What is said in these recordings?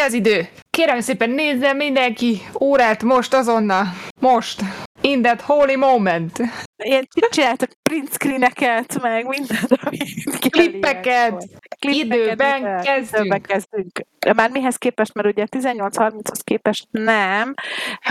Ennyi az idő. Kérem szépen nézze mindenki órát most azonnal. Most. In that holy moment. Ilyen csináltak print screeneket, meg mindent, amit Klippeket. Időben kezdünk. Időben kezdünk. Már mihez képest, mert ugye 18-30-hoz képest nem.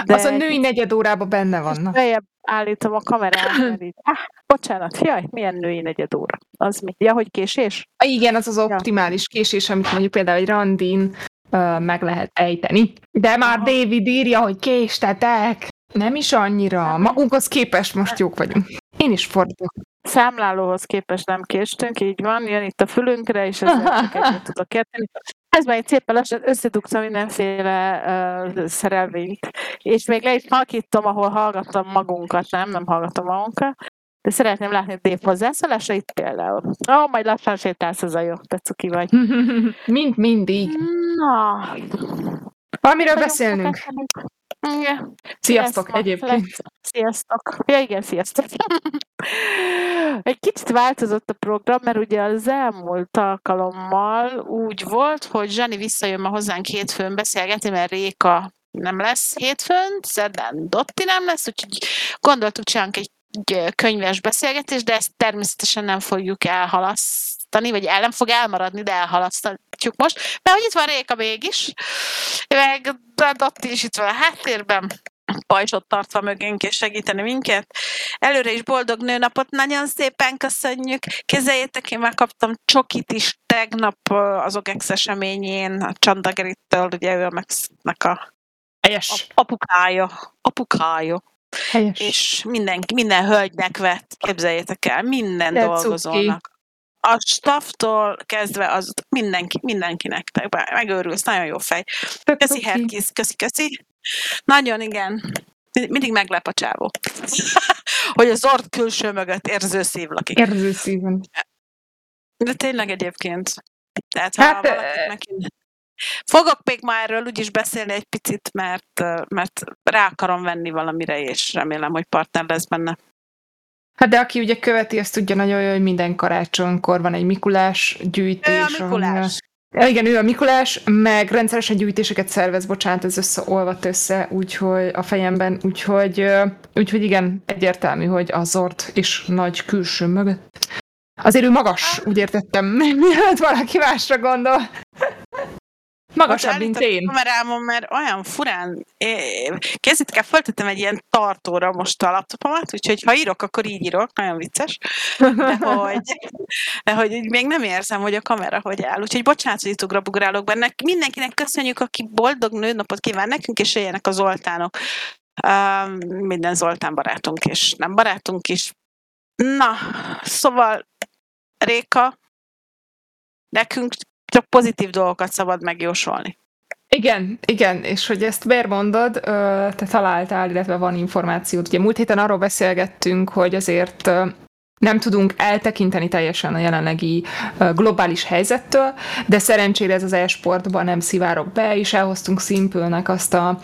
De Az a női negyed órában benne vannak. Feljebb állítom a kamerát, ah, bocsánat, jaj, milyen női negyed óra? Az mi? Ja, hogy késés? Igen, az az optimális késés, amit mondjuk például egy randin ö, meg lehet ejteni. De már Aha. David írja, hogy késtetek. Nem is annyira. Magunkhoz képest most jók vagyunk. Én is fordulok. Számlálóhoz képest nem késtünk, így van, jön itt a fülünkre, és ezzel csak egyet tudok érteni. Ez már egy szépen lassan összedugtam mindenféle uh, szerelvényt, és még le is halkítom, ahol hallgattam magunkat, nem, nem hallgatom magunkat, de szeretném látni a Dave hozzászólásait például. Ó, oh, majd lassan sétálsz, az a jó, te cuki vagy. Mint mindig. Na, nagyon beszélnünk. Igen. Sziasztok ma, egyébként. Sziasztok. Ja, igen, sziasztok. Egy kicsit változott a program, mert ugye az elmúlt alkalommal úgy volt, hogy Zsani visszajön ma hozzánk hétfőn beszélgetni, mert Réka nem lesz hétfőn, szerdán Dotti nem lesz, úgyhogy gondoltuk csinálunk egy egy könyves beszélgetést, de ezt természetesen nem fogjuk elhalasztani, vagy el nem fog elmaradni, de elhalasztatjuk most, mert hogy itt van Réka mégis, meg Dotti is itt van a háttérben, pajzsot tartva mögénk és segíteni minket. Előre is boldog nőnapot, nagyon szépen köszönjük. Kezeljétek, én megkaptam csokit is tegnap az OGEX eseményén, a Csandagerittől, ugye ő a Maxnek a Helyes. ap- apukája, apukája, Helyes. és mindenki, minden hölgynek vett, képzeljétek el, minden De dolgozónak. A stafftól kezdve az mindenki, mindenkinek, te megőrülsz, nagyon jó fej. Tök Köszi, cuki. Herkis, köszi, köszi. Nagyon, igen. Mind- Mindig meglep a csávó. hogy az ort külső mögött érző szív lakik. Érző szíven. De tényleg egyébként. Tehát ha Hát, meg... Fogok még már erről úgyis beszélni egy picit, mert, mert rá akarom venni valamire, és remélem, hogy partner lesz benne. Hát de aki ugye követi, azt tudja nagyon jó, hogy minden karácsonykor van egy Mikulás gyűjtés. Ő a ahol- Mikulás. Ja, igen, ő a Mikulás, meg rendszeresen gyűjtéseket szervez, bocsánat, ez összeolvadt össze, úgyhogy a fejemben, úgyhogy, úgyhogy igen, egyértelmű, hogy a Zord és nagy külső mögött. Azért ő magas, úgy értettem, mielőtt valaki másra gondol. Magasabb, Ott mint én. a kamerámon, mert olyan furán... Készítek el, föltettem egy ilyen tartóra most a laptopomat, úgyhogy ha írok, akkor így írok, nagyon vicces. De hogy, de hogy még nem érzem, hogy a kamera hogy áll. Úgyhogy bocsánat, hogy itt ugrabugrálok benne. Mindenkinek köszönjük, aki boldog nőnapot kíván nekünk, és éljenek a Zoltánok. Um, minden Zoltán barátunk, és nem barátunk is. Na, szóval Réka, nekünk csak pozitív dolgokat szabad megjósolni. Igen, igen, és hogy ezt miért mondod, te találtál, illetve van információt. Ugye múlt héten arról beszélgettünk, hogy azért nem tudunk eltekinteni teljesen a jelenlegi globális helyzettől, de szerencsére ez az e-sportban nem szivárok be, és elhoztunk Simple-nek azt a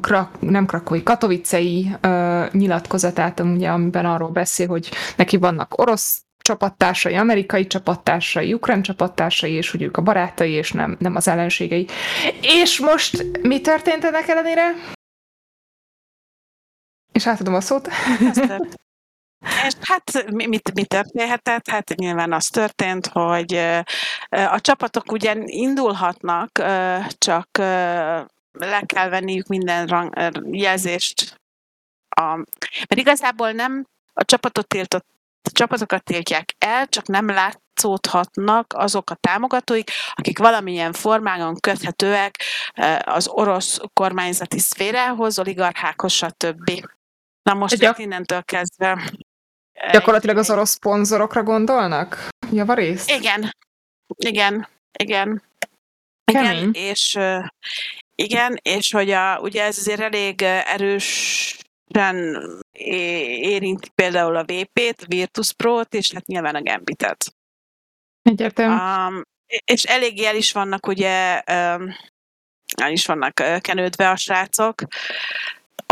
krak, nem krakói, katovicei ö, nyilatkozatát, ugye, amiben arról beszél, hogy neki vannak orosz csapattársai, amerikai csapattársai, ukrán csapattársai, és hogy ők a barátai, és nem, nem az ellenségei. És most mi történt ennek ellenére? És átadom a szót. És hát mi, mit, mi történhetett? Hát nyilván az történt, hogy a csapatok ugyan indulhatnak, csak le kell venniük minden rang, jelzést. A, mert igazából nem a csapatot tiltott a csapatokat tiltják el, csak nem látszódhatnak azok a támogatóik, akik valamilyen formában köthetőek az orosz kormányzati szférához, oligarchákhoz, stb. Na most Gyak- itt innentől kezdve Gyakorlatilag az orosz szponzorokra gondolnak? Javarészt? Igen, igen, igen. Kemény. Igen, és igen, és hogy a, ugye ez azért elég ö, é- érinti például a VP-t, Virtus Pro-t, és hát nyilván a Gambitet. Egyértelmű. Um, és eléggé el is vannak ugye, um, el is vannak kenődve a srácok,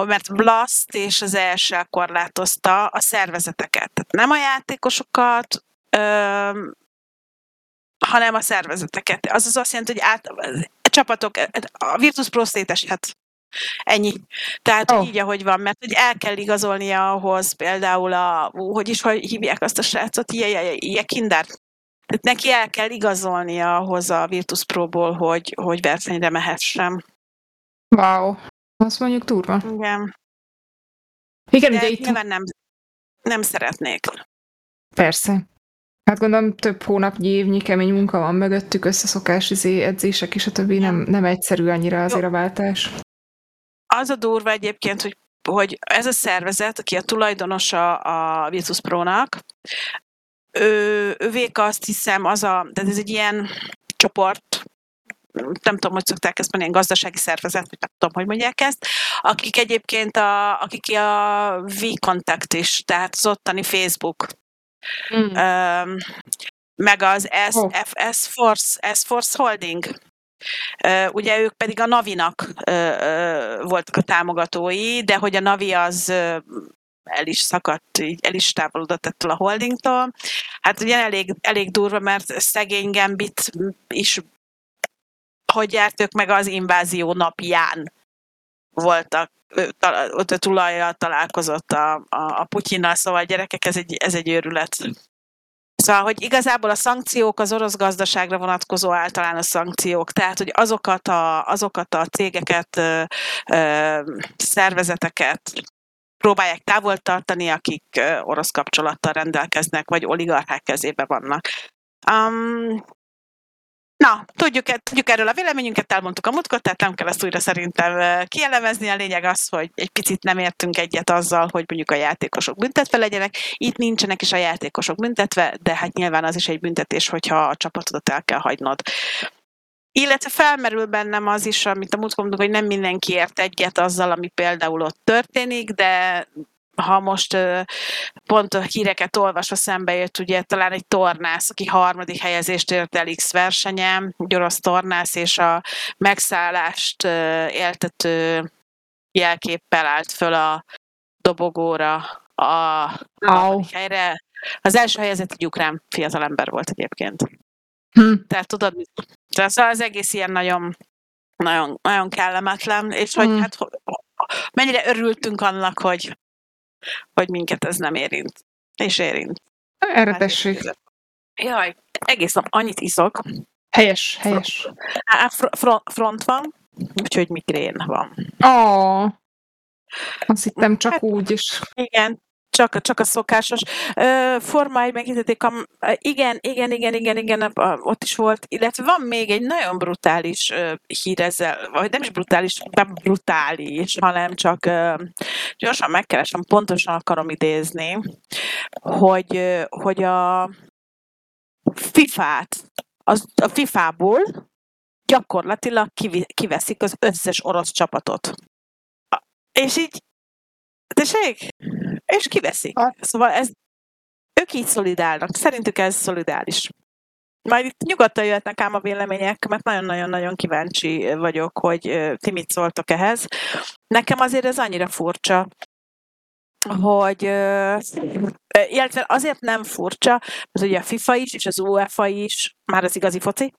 mert Blast és az ESL korlátozta a szervezeteket. Tehát nem a játékosokat, öm, hanem a szervezeteket. Az az azt jelenti, hogy át, csapatok, a Virtus Pro széteshet. Ennyi. Tehát oh. így, ahogy van, mert hogy el kell igazolnia ahhoz például a, hogy is hogy hívják azt a srácot, ilyen kinder. Tehát neki el kell igazolnia ahhoz a Virtus Pro-ból, hogy, hogy versenyre mehessen. Wow. Azt mondjuk durva. Igen. Igen, De ugye itt... nyilván nem, nem szeretnék. Persze. Hát gondolom több hónapnyi évnyi kemény munka van mögöttük, összeszokás, izé, edzések és a többi, nem, nem egyszerű annyira azért a váltás. Az a durva egyébként, hogy, hogy ez a szervezet, aki a tulajdonosa a Virtus Pro-nak, ő, ővék azt hiszem, az a, tehát ez egy ilyen csoport, nem tudom, hogy szokták ezt mondani, gazdasági szervezet, vagy nem tudom, hogy mondják ezt, akik egyébként a, akik a V-Contact is, tehát az ottani Facebook, mm. um, meg az S, oh. S, Force, S Force Holding, ugye ők pedig a Navinak voltak a támogatói, de hogy a Navi az el is szakadt, így el is távolodott ettől a holdingtól. Hát ugye elég, elég durva, mert szegény Gambit is hogy járt ők meg az invázió napján voltak, ott a tulajjal találkozott a, a, a Putyinnal, szóval gyerekek, ez egy, ez egy őrület. Szóval, hogy igazából a szankciók az orosz gazdaságra vonatkozó általános szankciók, tehát, hogy azokat a, azokat a cégeket, ö, ö, szervezeteket próbálják távol tartani, akik orosz kapcsolattal rendelkeznek, vagy oligarchák kezébe vannak. Um, Na, tudjuk, tudjuk erről a véleményünket, elmondtuk a mutkot, tehát nem kell ezt újra szerintem kielemezni. A lényeg az, hogy egy picit nem értünk egyet azzal, hogy mondjuk a játékosok büntetve legyenek. Itt nincsenek is a játékosok büntetve, de hát nyilván az is egy büntetés, hogyha a csapatodat el kell hagynod. Illetve felmerül bennem az is, amit a múltkor mondunk, hogy nem mindenki ért egyet azzal, ami például ott történik, de ha most pont a híreket olvasva szembe jött, ugye talán egy tornász, aki harmadik helyezést ért el X versenyem, egy orosz tornász, és a megszállást éltető jelképpel állt föl a dobogóra a oh. helyre. Az első helyezett egy ukrán fiatalember volt egyébként. Hm. Tehát tudod, tehát szóval az egész ilyen nagyon, nagyon, nagyon kellemetlen, és hogy hm. hát mennyire örültünk annak, hogy hogy minket ez nem érint. És érint. Erre hát, tessék. Jaj, egész nap annyit iszok. Helyes, helyes. Front, front van, úgyhogy migrén van. Ó, oh, azt hittem csak hát, úgy is. Igen, csak, csak a szokásos. Uh, Forma 1 meghirdették, igen, igen, igen, igen, igen, ott is volt, illetve van még egy nagyon brutális hír ezzel, vagy nem is brutális, nem brutális, hanem csak gyorsan megkeresem, pontosan akarom idézni, hogy, hogy a FIFA-t, az, a FIFA-ból gyakorlatilag kiveszik az összes orosz csapatot. És így, tessék? És kiveszik. Ha. Szóval ez, ők így szolidálnak. Szerintük ez szolidáris. Majd itt nyugodtan jöhetnek ám a vélemények, mert nagyon-nagyon-nagyon kíváncsi vagyok, hogy ti mit szóltok ehhez. Nekem azért ez annyira furcsa, hogy illetve azért nem furcsa, mert ugye a FIFA is, és az UEFA is, már az igazi foci,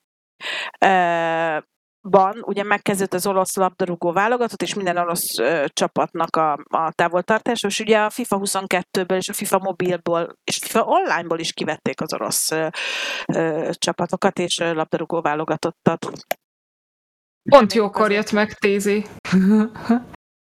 ban ugye megkezdődött az orosz labdarúgó válogatott, és minden orosz ö, csapatnak a, a távoltartás, és ugye a FIFA 22-ből és a FIFA mobilból és FIFA online-ból is kivették az orosz ö, ö, csapatokat és ö, labdarúgó válogatottat. Pont jókor jött meg Tézi.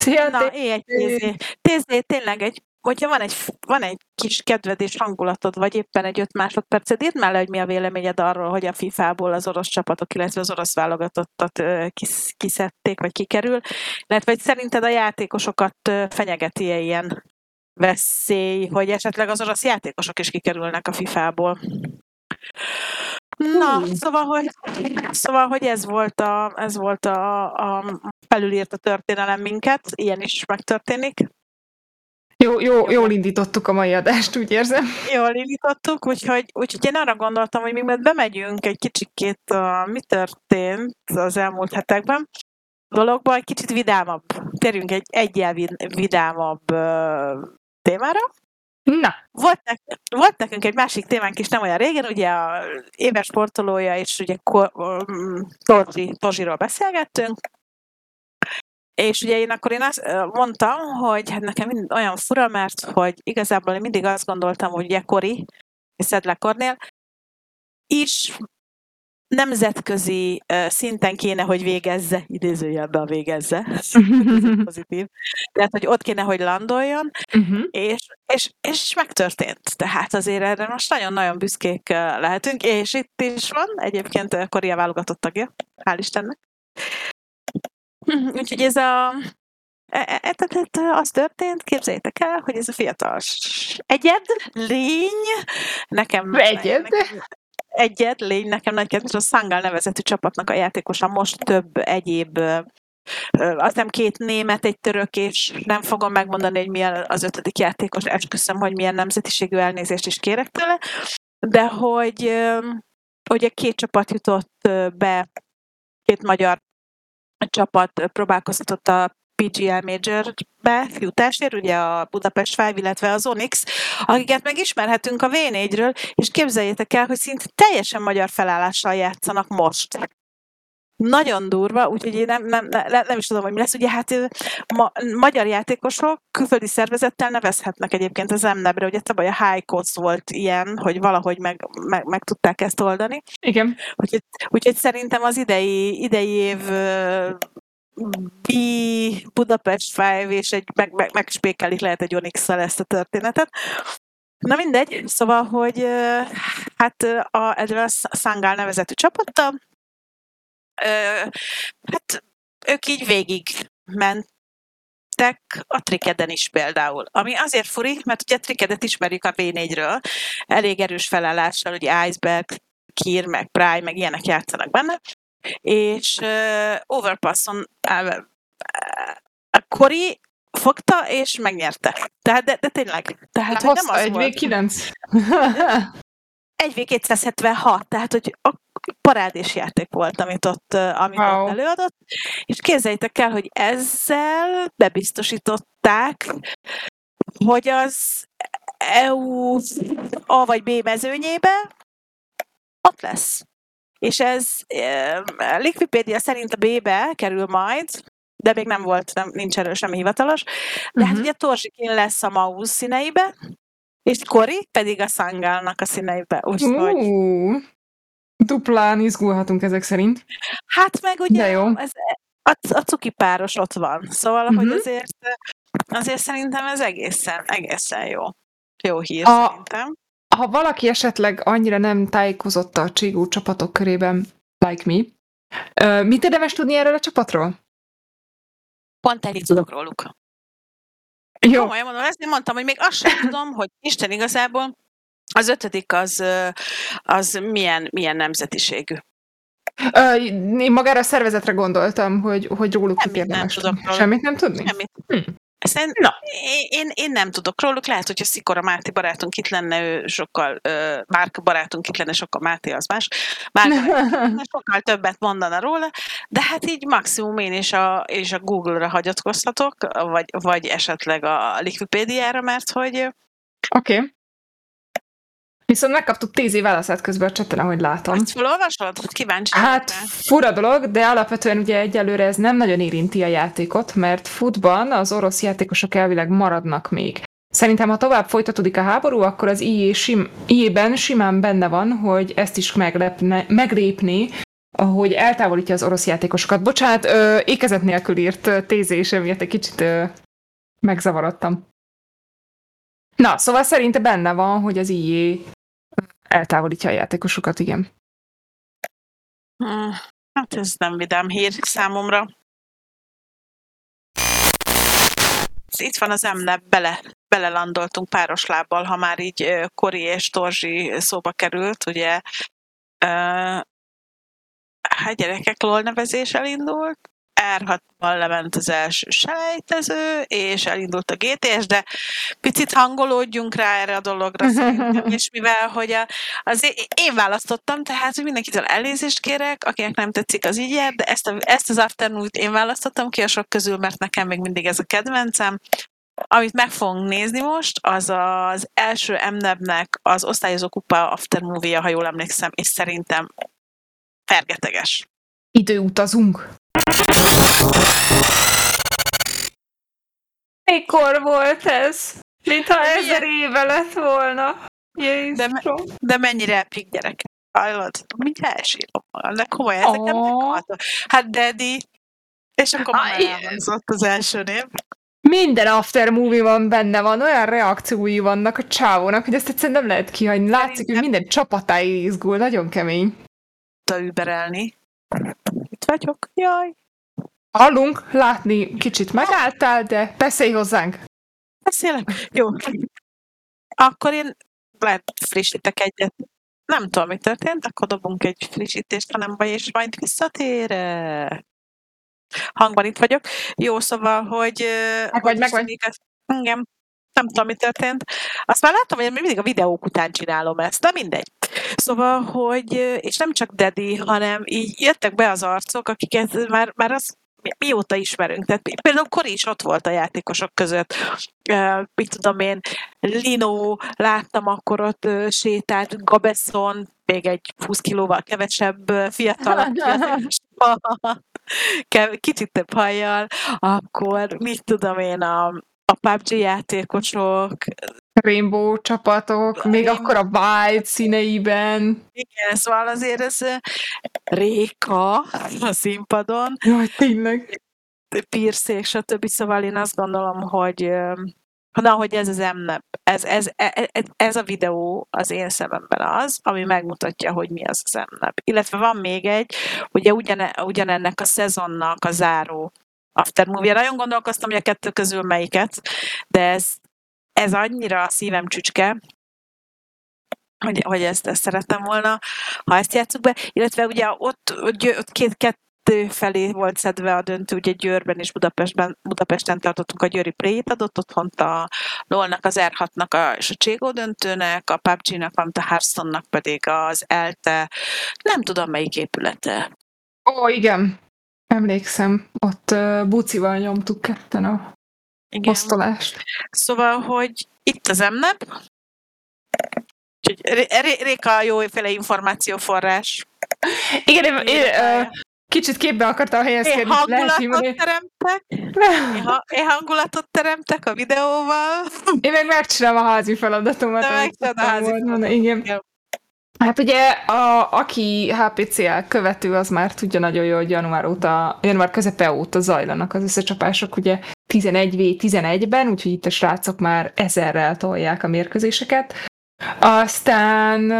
Szia, Na, éj, Tézi. Tézi, tényleg egy hogyha van egy, van egy kis kedved és hangulatod, vagy éppen egy öt másodperced, írd már le, hogy mi a véleményed arról, hogy a FIFA-ból az orosz csapatok, illetve az orosz válogatottat kis, kiszedték, vagy kikerül, illetve hogy szerinted a játékosokat fenyegeti -e ilyen veszély, hogy esetleg az orosz játékosok is kikerülnek a FIFA-ból. Na, szóval, hogy, szóval, hogy ez volt a, ez volt a, a felülírt a történelem minket, ilyen is megtörténik. Jó, jó, jól indítottuk a mai adást, úgy érzem. Jól indítottuk, úgyhogy, úgyhogy én arra gondoltam, hogy még bemegyünk egy kicsikét, uh, mi történt az elmúlt hetekben, dologba, egy kicsit vidámabb, térjünk egy egyel vidámabb uh, témára. Na. Volt, nek, volt nekünk egy másik témánk is nem olyan régen, ugye a éves sportolója és ugye Torzsi, Torzsiról beszélgettünk, és ugye én akkor én azt mondtam, hogy hát nekem mind olyan fura, mert hogy igazából én mindig azt gondoltam, hogy ugye Kori, és Szedlekornél is nemzetközi szinten kéne, hogy végezze, idézőjelben a végezze, pozitív, tehát, hogy ott kéne, hogy landoljon, uh-huh. és, és, és megtörtént. Tehát azért erre most nagyon-nagyon büszkék lehetünk, és itt is van egyébként Korea válogatott tagja, hál' Istennek. Úgyhogy ez a e, e, e, az történt, képzeljétek el, hogy ez a fiatal egyed, lény, nekem... Egyed? Nekem, egyet, lény nekem nagy kedves, a Sangal nevezetű csapatnak a játékosa most több egyéb azt hiszem két német, egy török, és nem fogom megmondani, hogy milyen az ötödik játékos, esküszöm, hogy milyen nemzetiségű elnézést is kérek tőle, de hogy ugye két csapat jutott be, két magyar csapat próbálkozhatott a PGL Major-be jutásért, ugye a Budapest 5, illetve az Onyx, akiket megismerhetünk a V4-ről, és képzeljétek el, hogy szinte teljesen magyar felállással játszanak most. Nagyon durva, úgyhogy én nem, nem, nem, nem is tudom, hogy mi lesz. Ugye hát ma, magyar játékosok külföldi szervezettel nevezhetnek egyébként az MNEB-re, ugye tavaly a High Cost volt ilyen, hogy valahogy meg, meg, meg tudták ezt oldani. Igen. Úgyhogy, úgyhogy szerintem az idei, idei év B Budapest 5, és egy, meg, meg, megspékelik lehet egy onyx ezt a történetet. Na mindegy, szóval, hogy hát a, a Sangál nevezetű csapattal, hát ők így végig mentek a Trikeden is például. Ami azért furi, mert ugye Trikedet ismerjük a V4-ről, elég erős felállással, ugye Iceberg, Kier, meg Prime, meg ilyenek játszanak benne, és uh, Overpasson uh, a Kori fogta és megnyerte. Tehát, de, de tényleg. Tehát, hogy nem az egy volt. 9 egy V276, tehát hogy a parádés játék volt, amit ott, amit wow. ott előadott, és képzeljétek el, hogy ezzel bebiztosították, hogy az EU A vagy B mezőnyébe ott lesz. És ez e, Liquipédia szerint a B-be kerül majd, de még nem volt, nem, nincs erről semmi hivatalos. De uh-huh. hát mhm. ugye Torsikin lesz a Maus színeibe, és Kori pedig a Szangálnak a színeibe. Úgyhogy... Uh, duplán izgulhatunk ezek szerint. Hát meg ugye De jó. Ez, a, a cuki páros ott van. Szóval, uh-huh. hogy mhm. azért, azért szerintem ez egészen, egészen jó. Jó hír a, szerintem ha valaki esetleg annyira nem tájékozott a Csigú csapatok körében, like me, mit érdemes tudni erről a csapatról? Pont ennyit tudok róluk. Jó. Komolyan mondom, ezt én mondtam, hogy még azt sem tudom, hogy Isten igazából az ötödik az, az milyen, milyen nemzetiségű. Én magára a szervezetre gondoltam, hogy, hogy róluk mit érdemes. Nem Semmit nem tudni? Semmit. Hm. Ezen, Na. Én, én nem tudok róluk, lehet, hogyha Szikora Máté barátunk itt lenne, ő sokkal, uh, Márk barátunk itt lenne, sokkal Máté az más, Márk sokkal többet mondana róla, de hát így maximum én és a, és a Google-ra hagyatkozhatok, vagy, vagy esetleg a Wikipédiára, mert hogy Oké. Okay. Viszont megkaptuk tíz év válaszát közben a cseten, ahogy látom. Ezt felolvasod? Hogy kíváncsi. Hát fura dolog, de alapvetően ugye egyelőre ez nem nagyon érinti a játékot, mert futban az orosz játékosok elvileg maradnak még. Szerintem, ha tovább folytatódik a háború, akkor az IE sim, IE-ben simán benne van, hogy ezt is meglepne, meglépni, ahogy eltávolítja az orosz játékosokat. Bocsánat, ö, ékezet nélkül írt tézés, emiatt egy kicsit ö, megzavarodtam. Na, szóval szerintem benne van, hogy az IE eltávolítja a játékosokat, igen. Hmm, hát ez nem vidám hír számomra. Itt van az emne, bele, belelandoltunk páros lábbal, ha már így Kori és Torzsi szóba került, ugye hát gyerekek LOL nevezés elindult, R6-ban lement az első selejtező, és elindult a GTS, de picit hangolódjunk rá erre a dologra szerintem, és mivel, hogy a, az én választottam, tehát hogy mindenkitől elnézést kérek, akinek nem tetszik az így jár, de ezt, a, ezt az afternoon én választottam ki a sok közül, mert nekem még mindig ez a kedvencem, amit meg fogunk nézni most, az az első MNEB-nek az osztályozó kupa after movie ha jól emlékszem, és szerintem fergeteges. Időutazunk. Mikor volt ez? Mintha ezer éve lett volna. De, me- de mennyire epik gyerek. Hallod? Mindjárt elsírom magam. De komolyan, ezek nem oh. Hát Daddy, és akkor már elhangzott az első név. Minden after movie van benne van, olyan reakciói vannak a csávónak, hogy ezt egyszerűen nem lehet kihagyni. Látszik, hogy minden csapatáig izgul, nagyon kemény. Tudta überelni. Itt vagyok, jaj. Hallunk, látni kicsit megálltál, de beszélj hozzánk. Beszélek? Jó. Akkor én lehet frissítek egyet. Nem tudom, mi történt, akkor dobunk egy frissítést, ha nem baj, és majd visszatér. Hangban itt vagyok. Jó, szóval, hogy... Meg vagy, meg vagy. Igen. Nem tudom, mi történt. Azt már láttam, hogy mindig a videók után csinálom ezt, de mindegy. Szóval, hogy, és nem csak Dedi, hanem így jöttek be az arcok, akiket már, már az mióta ismerünk. Tehát például Kori is ott volt a játékosok között. Uh, mit tudom én, Lino, láttam akkor ott uh, sétált, Gabesson, még egy 20 kilóval kevesebb fiatal, kicsit több hajjal, akkor mit tudom én, a, a PUBG játékosok, Rainbow csapatok, még Rainbow. akkor a Wild színeiben. Igen, szóval azért ez Réka a színpadon. Jaj, tényleg. Pirszék, stb. Szóval én azt gondolom, hogy Na, hogy ez az emnep, ez, ez, ez, e, ez a videó az én szememben az, ami megmutatja, hogy mi az az emnep. Illetve van még egy, ugye ugyane, ugyanennek a szezonnak a záró aftermovie. Nagyon gondolkoztam, hogy a kettő közül melyiket, de ez, ez annyira a szívem csücske, hogy, hogy ezt, ezt szerettem volna, ha ezt játsszuk be. Illetve ugye ott, ott két, két, felé volt szedve a döntő, ugye Győrben és Budapestben, Budapesten tartottunk a Győri Play-t, adott otthont a LOL-nak, az R6-nak a, és a Cségó döntőnek, a PUBG-nak, valamint a Hearthstone-nak pedig az ELTE, nem tudom melyik épülete. Ó, igen, emlékszem, ott uh, bucival nyomtuk ketten a igen. Szóval, hogy itt az emnep, Úgyhogy Réka jóféle információforrás. Igen, én, én, én, Kicsit képbe akartam helyezkedni. Én hangulatot lehet, teremtek. Én, én hangulatot teremtek a videóval. Én meg megcsinálom a házi feladatomat. De megcsinálom a házi feladatomat. Igen. Hát ugye, a, aki HPCL követő, az már tudja nagyon jó, hogy január óta, január közepe óta zajlanak az összecsapások, ugye 11v11-ben, úgyhogy itt a srácok már ezerrel tolják a mérkőzéseket. Aztán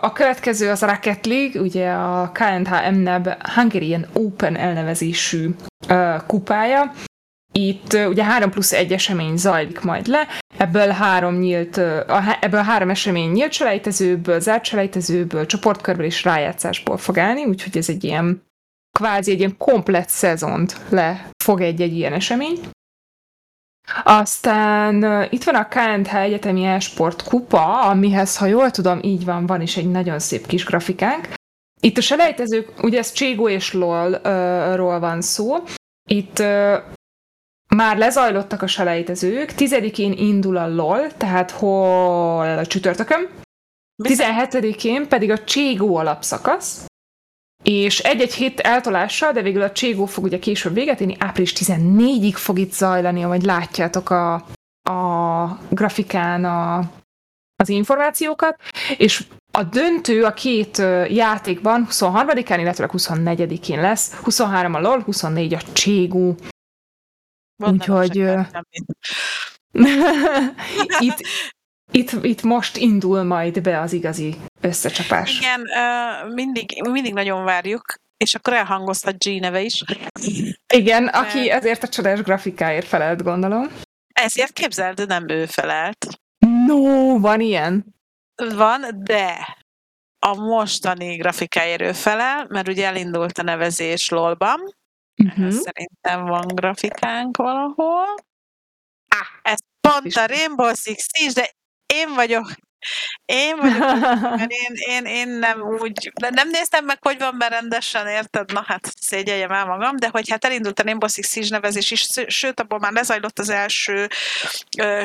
a következő az a Rocket League, ugye a KNH MNEB Hungarian Open elnevezésű kupája. Itt ugye 3 plusz 1 esemény zajlik majd le, ebből három, nyílt, ebből három esemény nyílt selejtezőből, zárt selejtezőből, csoportkörből és rájátszásból fog állni, úgyhogy ez egy ilyen kvázi egy ilyen komplett szezont le fog egy-egy ilyen esemény. Aztán itt van a KNH Egyetemi Esport kupa, amihez, ha jól tudom, így van, van is egy nagyon szép kis grafikánk. Itt a selejtezők, ugye ez Cségó és LOL-ról van szó. Itt már lezajlottak a selejtezők, tizedikén indul a LOL, tehát hol? A csütörtökön, 17-én pedig a Cségó alapszakasz, és egy-egy hét eltolással, de végül a Cségó fog ugye később véget érni, április 14-ig fog itt zajlani, ahogy látjátok a, a grafikán a, az információkat, és a döntő a két játékban 23-án, illetve 24-én lesz, 23 a LOL, 24 a Cségó. Úgyhogy itt, itt, itt most indul majd be az igazi összecsapás. Igen, mindig, mindig nagyon várjuk, és akkor elhangozhat G neve is. Igen, aki ezért a csodás grafikáért felelt, gondolom. Ezért képzeld, nem ő felelt. No, van ilyen? Van, de a mostani grafikáért ő felel, mert ugye elindult a nevezés LOL-ban. Uh-huh. Szerintem van grafikánk valahol. Ah, ez pont a Rainbow Six Siege, de én vagyok Én vagyok, mert én, én, én nem úgy, nem néztem meg, hogy van berendesen, érted? Na hát szégyeljem el magam, de hogy hát elindult a Rainbow Six nevezés is, sőt, abból már lezajlott az első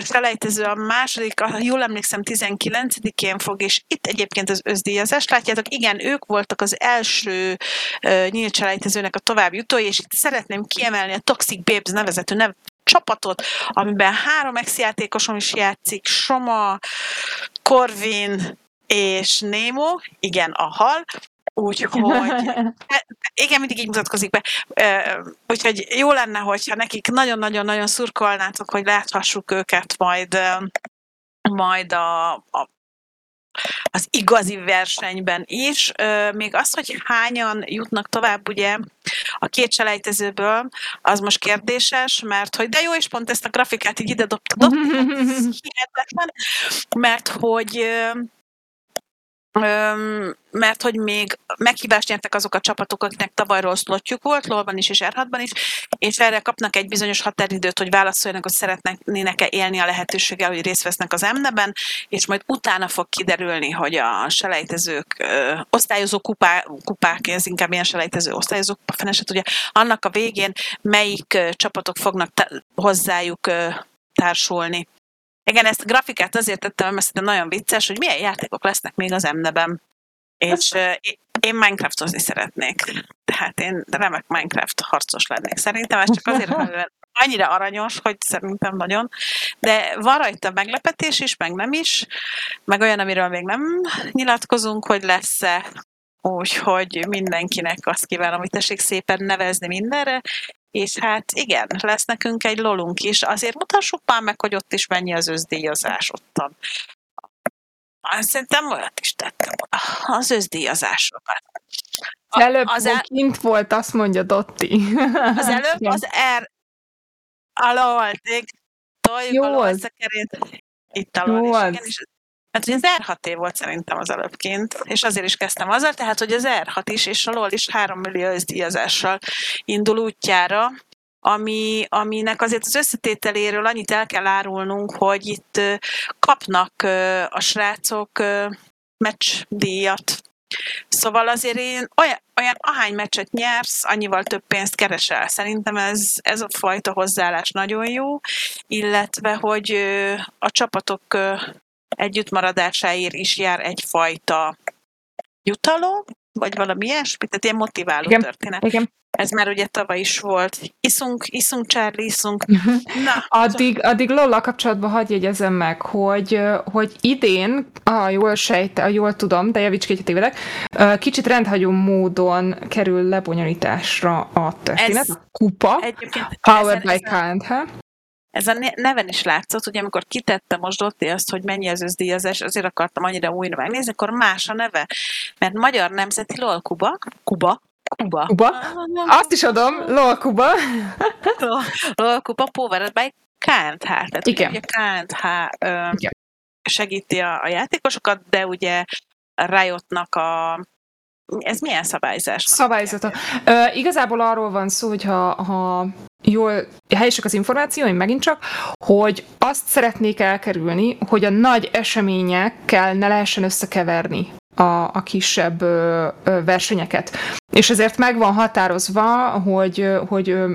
selejtező, a második, a, jól emlékszem, 19-én fog, és itt egyébként az özdíjazás, látjátok, igen, ők voltak az első uh, nyílt selejtezőnek a tovább jutói, és itt szeretném kiemelni a Toxic Babes nevezetű nev, csapatot, amiben három ex-játékosom is játszik, Soma, Corvin és Nemo, igen, a hal, úgyhogy igen, mindig így mutatkozik be. Úgyhogy jó lenne, hogyha nekik nagyon-nagyon-nagyon szurkolnátok, hogy láthassuk őket majd majd a, a az igazi versenyben is. Még az, hogy hányan jutnak tovább ugye a két selejtezőből, az most kérdéses, mert hogy de jó, és pont ezt a grafikát így ide dobtad, hihetetlen, mert hogy mert hogy még meghívást nyertek azok a csapatok, akiknek tavalyról szlotjuk volt, LOL-ban is és r is, és erre kapnak egy bizonyos határidőt, hogy válaszoljanak, hogy szeretnének-e élni a lehetőséggel, hogy részt vesznek az emneben, és majd utána fog kiderülni, hogy a selejtezők, ö, osztályozó kupá, kupák, ez inkább ilyen selejtező osztályozó kupa, feneset, ugye annak a végén melyik csapatok fognak t- hozzájuk ö, társulni. Igen, ezt a grafikát azért tettem, mert szerintem nagyon vicces, hogy milyen játékok lesznek még az emneben. És uh, én Minecraftozni szeretnék. Tehát én remek Minecraft harcos lennék. Szerintem ez csak azért, mert annyira aranyos, hogy szerintem nagyon. De van rajta meglepetés is, meg nem is, meg olyan, amiről még nem nyilatkozunk, hogy lesz-e Úgyhogy mindenkinek azt kívánom, hogy tessék szépen nevezni mindenre, és hát igen, lesz nekünk egy lolunk is. Azért mutassuk már meg, hogy ott is mennyi az özdíjazás ottan. Szerintem olyat is tettem az özdíjazásokat. A, előbb az el... kint volt, azt mondja Dotti. Az előbb az R alól, toljuk Jó alól az. a kerét. Itt alól Jó is. Az. Igen, és Hát hogy az R6 év volt szerintem az előbbként, és azért is kezdtem azzal, tehát hogy az R6 is és a LOL is 3 millió özdíjazással indul útjára, ami, aminek azért az összetételéről annyit el kell árulnunk, hogy itt kapnak a srácok meccsdíjat. Szóval azért én olyan, olyan ahány meccset nyersz, annyival több pénzt keresel. Szerintem ez, ez a fajta hozzáállás nagyon jó, illetve hogy a csapatok együttmaradásáért is jár egyfajta jutalom, vagy valami ilyesmi, tehát ilyen motiváló igen, történet. Igen. Ez már ugye tavaly is volt. Iszunk, iszunk, Charlie, iszunk. Uh-huh. Na, addig, addig Lola kapcsolatban hagyj jegyezem meg, hogy, hogy idén, ha jól sejte, ha jól tudom, de javíts ki, tévedek, kicsit rendhagyó módon kerül lebonyolításra a történet. Ez a kupa, Powered by KNH. Ez a neven is látszott, hogy amikor kitette most Dotti azt, hogy mennyi az özdíjazás, azért akartam annyira újra megnézni, akkor más a neve. Mert Magyar Nemzeti LOL Kuba, Kuba, Kuba. Kuba. Azt is adom, LOL Kuba. LOL Kuba Powered by KNH. Tehát Igen. ugye KNH ö, Igen. segíti a, a játékosokat, de ugye Riotnak a ez milyen szabályzás? Szabályzata. Uh, igazából arról van szó, hogy ha, ha jól helyesek az információim megint csak, hogy azt szeretnék elkerülni, hogy a nagy eseményekkel ne lehessen összekeverni a, a kisebb ö, ö, versenyeket. És ezért meg van határozva, hogy, hogy ö,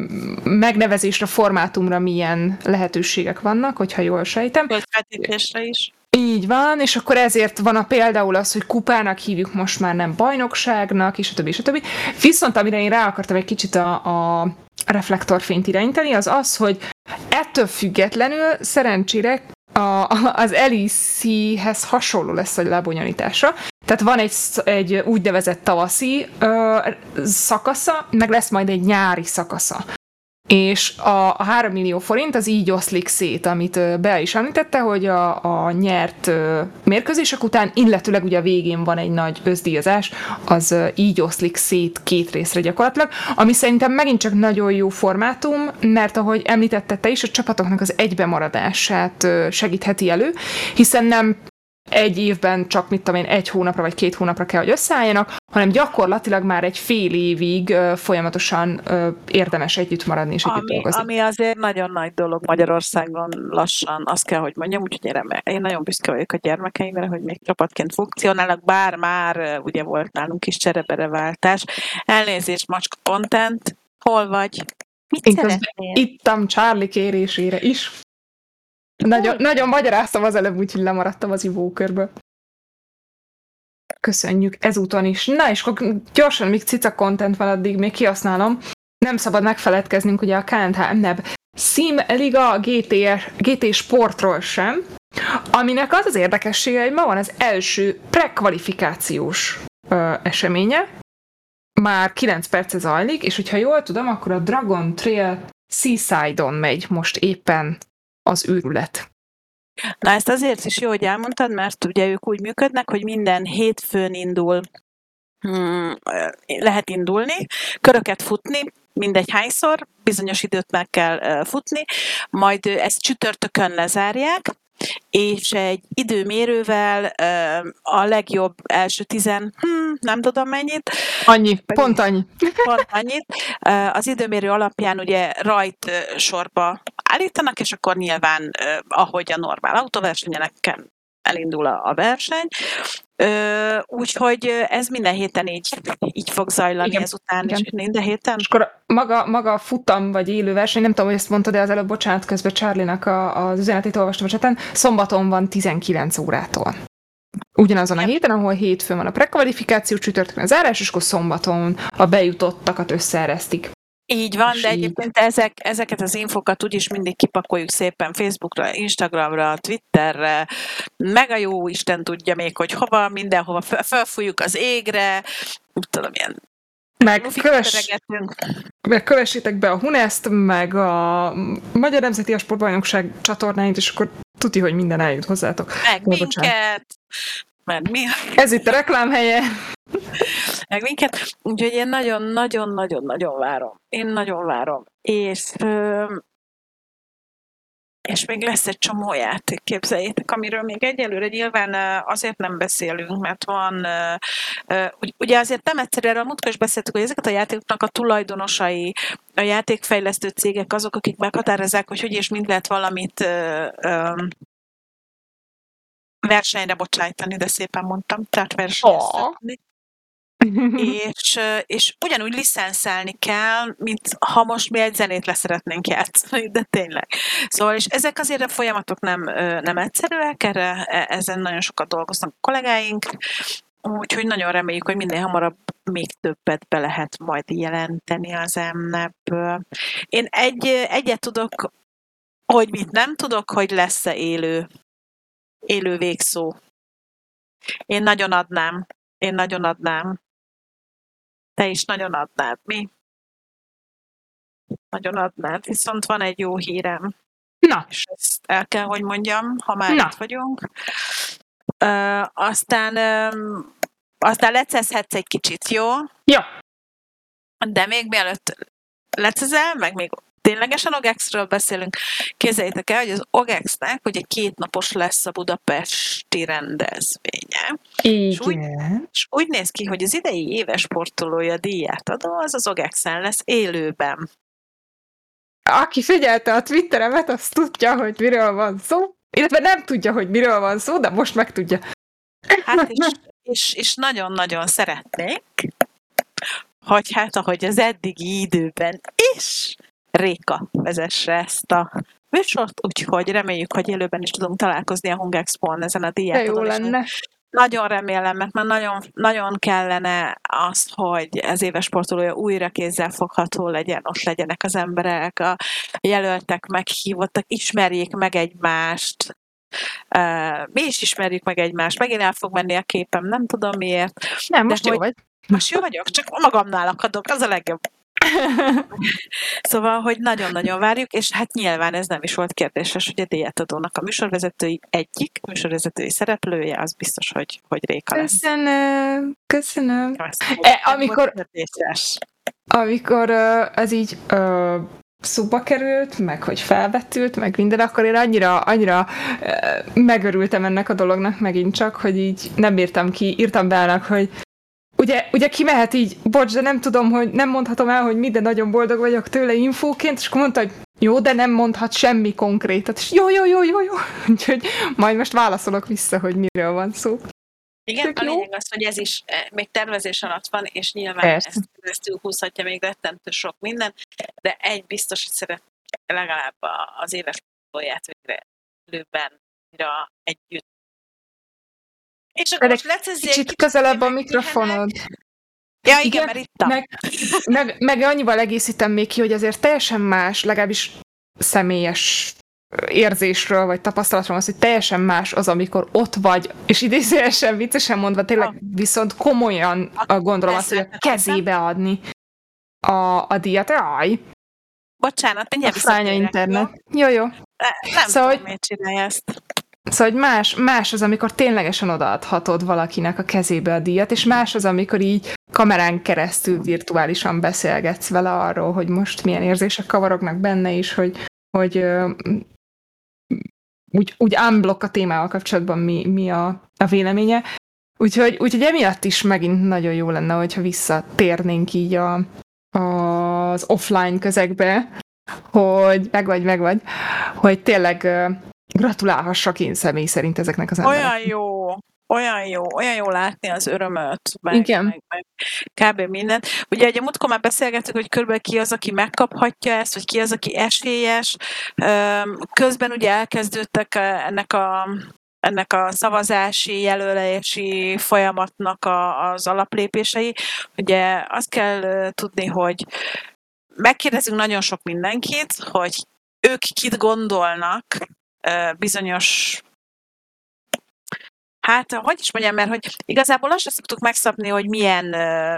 megnevezésre, formátumra milyen lehetőségek vannak, hogyha jól sejtem. Közvetítésre is. Így van, és akkor ezért van a például az, hogy kupának hívjuk most már nem bajnokságnak, és a többi, és a többi. Viszont amire én rá akartam egy kicsit a, a reflektorfényt irányítani, az az, hogy ettől függetlenül szerencsére a, az LEC-hez hasonló lesz a lebonyolítása. Tehát van egy, egy úgynevezett tavaszi ö, szakasza, meg lesz majd egy nyári szakasza és a, a 3 millió forint az így oszlik szét, amit Bea is említette, hogy a, a nyert mérkőzések után, illetőleg ugye a végén van egy nagy özdíjazás, az így oszlik szét két részre gyakorlatilag, ami szerintem megint csak nagyon jó formátum, mert ahogy említette te is, a csapatoknak az egybemaradását segítheti elő, hiszen nem egy évben csak, mit tudom én, egy hónapra vagy két hónapra kell, hogy összeálljanak, hanem gyakorlatilag már egy fél évig uh, folyamatosan uh, érdemes együtt maradni és együtt dolgozni. ami azért nagyon nagy dolog Magyarországon lassan, azt kell, hogy mondjam, úgyhogy én, én nagyon büszke vagyok a gyermekeimre, hogy még csapatként funkcionálnak, bár már ugye volt nálunk is cserebereváltás. Elnézést, macska content, hol vagy? Mit Én közben ittam Charlie kérésére is. Nagyon, nagyon magyaráztam az előbb, úgyhogy lemaradtam az ivókörből. Köszönjük ezúton is. Na és akkor gyorsan, míg cica content van, addig még kihasználom. Nem szabad megfeledkeznünk ugye a KNH NEB Sim Liga GT, GT Sportról sem, aminek az az érdekessége, hogy ma van az első prekvalifikációs ö, eseménye, már 9 perce zajlik, és hogyha jól tudom, akkor a Dragon Trail Seaside-on megy most éppen az őrület. Na ezt azért is jó, hogy elmondtad, mert ugye ők úgy működnek, hogy minden hétfőn indul, hmm, lehet indulni, köröket futni, mindegy hányszor, bizonyos időt meg kell futni, majd ezt csütörtökön lezárják, és egy időmérővel a legjobb első tizen, hmm, nem tudom mennyit. Annyi, pont annyi. Pont annyit. Az időmérő alapján ugye rajt sorba állítanak, és akkor nyilván, ahogy a normál autóversenyeken elindul a verseny. Úgyhogy ez minden héten így, így fog zajlani igen, ezután, igen. és minden héten. És akkor maga, maga futam vagy élő verseny, nem tudom, hogy ezt mondtad, de az előbb, bocsánat, közben Charlie-nak a, az üzenetét olvastam a cseten, szombaton van 19 órától. Ugyanazon a héten, ahol hétfőn van a prekvalifikáció, csütörtökön a zárás, és akkor szombaton a bejutottakat összeeresztik. Így van, de egyébként ezek, ezeket az infokat úgyis mindig kipakoljuk szépen Facebookra, Instagramra, Twitterre, meg a jó Isten tudja még, hogy hova, mindenhova felfújjuk az égre, tudom, ilyen meg, kövess, meg kövessétek be a Huneszt, meg a Magyar Nemzeti Sportbajnokság csatornáit, és akkor tuti, hogy minden eljut hozzátok. Meg minket, mert mi... Ez itt a reklámhelye. Meg minket. Úgyhogy én nagyon-nagyon-nagyon-nagyon várom. Én nagyon várom. És és még lesz egy csomó játék, képzeljétek, amiről még egyelőre nyilván azért nem beszélünk, mert van, ugye azért nem egyszer erről múltkor is beszéltük, hogy ezeket a játékoknak a tulajdonosai, a játékfejlesztő cégek azok, akik meghatározzák, hogy hogy és mind lehet valamit versenyre bocsájtani, de szépen mondtam, tehát versenyeztetni. és, és ugyanúgy licenszelni kell, mint ha most mi egy zenét leszeretnénk játszani, de tényleg. Szóval, és ezek azért a folyamatok nem, nem egyszerűek, erre, e, ezen nagyon sokat dolgoznak a kollégáink, úgyhogy nagyon reméljük, hogy minél hamarabb még többet be lehet majd jelenteni az emnep. Én egy, egyet tudok, hogy mit nem tudok, hogy lesz-e élő, élő végszó. Én nagyon adnám. Én nagyon adnám. Te is nagyon adnád, mi? Nagyon adnád. Viszont van egy jó hírem. Na. És ezt el kell, hogy mondjam, ha már Na. itt vagyunk. Uh, aztán um, aztán lecezhetsz egy kicsit, jó? Jó. De még mielőtt lecezel, meg még ténylegesen OGEX-ről beszélünk, képzeljétek el, hogy az OGEX-nek ugye kétnapos lesz a budapesti rendezvénye. Igen. És úgy, és úgy néz ki, hogy az idei éves sportolója díját adó, az az OGEX-en lesz élőben. Aki figyelte a Twitteremet, az tudja, hogy miről van szó. Illetve nem tudja, hogy miről van szó, de most meg tudja. Hát és, és, és nagyon-nagyon szeretnék, hogy hát ahogy az eddigi időben is Réka vezesse ezt a műsort, úgyhogy reméljük, hogy élőben is tudunk találkozni a Hung Expo-n ezen a díját. jó lenne. Nagyon remélem, mert már nagyon, nagyon kellene az, hogy ez éves sportolója újra kézzel fogható legyen, ott legyenek az emberek, a jelöltek, meghívottak, ismerjék meg egymást, mi is ismerjük meg egymást, megint el fog menni a képem, nem tudom miért. Nem, most jó vagy. Most jó vagyok, csak magamnál akadok, az a legjobb. szóval, hogy nagyon-nagyon várjuk, és hát nyilván ez nem is volt kérdéses, hogy a díjátadónak a műsorvezetői egyik műsorvezetői szereplője, az biztos, hogy, hogy Réka lesz. Köszönöm, köszönöm. E, amikor, amikor ez így uh, szóba került, meg hogy felvetült, meg minden, akkor én annyira, annyira megörültem ennek a dolognak megint csak, hogy így nem írtam ki, írtam be annak, hogy ugye, ugye ki mehet így, bocs, de nem tudom, hogy nem mondhatom el, hogy minden nagyon boldog vagyok tőle infóként, és akkor mondta, hogy jó, de nem mondhat semmi konkrétat, és jó, jó, jó, jó, jó. Úgyhogy majd most válaszolok vissza, hogy miről van szó. Igen, a lényeg az, hogy ez is eh, még tervezés alatt van, és nyilván Persze. ezt keresztül húzhatja még rettentő sok minden, de egy biztos, hogy szeret legalább az éves fordulóját végre előbben együtt. És akkor most lecezzél kicsit közelebb a mikrofonod. Ja, igen, igen mert itt meg, meg, meg annyival egészítem még ki, hogy azért teljesen más, legalábbis személyes érzésről, vagy tapasztalatról az, hogy teljesen más az, amikor ott vagy, és idézőesen viccesen mondva, tényleg viszont komolyan gondolom azt, hogy a kezébe adni a, a díjat. Aj! Bocsánat, mindjárt visszatérek. internet. Jó, jó. Nem szóval, tudom, miért csinálja ezt. Szóval, hogy más, más az, amikor ténylegesen odaadhatod valakinek a kezébe a díjat, és más az, amikor így kamerán keresztül virtuálisan beszélgetsz vele arról, hogy most milyen érzések kavarognak benne is, hogy, hogy úgy, úgy unblock a témával kapcsolatban mi, mi a, a véleménye. Úgyhogy, úgyhogy emiatt is megint nagyon jó lenne, hogyha visszatérnénk így a, az offline közegbe, hogy meg vagy, meg vagy, hogy tényleg gratulálhassak én személy szerint ezeknek az embereknek. Olyan jó, olyan jó, olyan jó látni az örömöt, meg, Igen. meg, meg kb. mindent. Ugye egy múltkor már beszélgettük, hogy körülbelül ki az, aki megkaphatja ezt, vagy ki az, aki esélyes. Közben ugye elkezdődtek ennek a ennek a szavazási, jelölési folyamatnak a, az alaplépései. Ugye azt kell tudni, hogy megkérdezünk nagyon sok mindenkit, hogy ők kit gondolnak bizonyos Hát, hogy is mondjam, mert hogy igazából azt sem szoktuk megszabni, hogy milyen,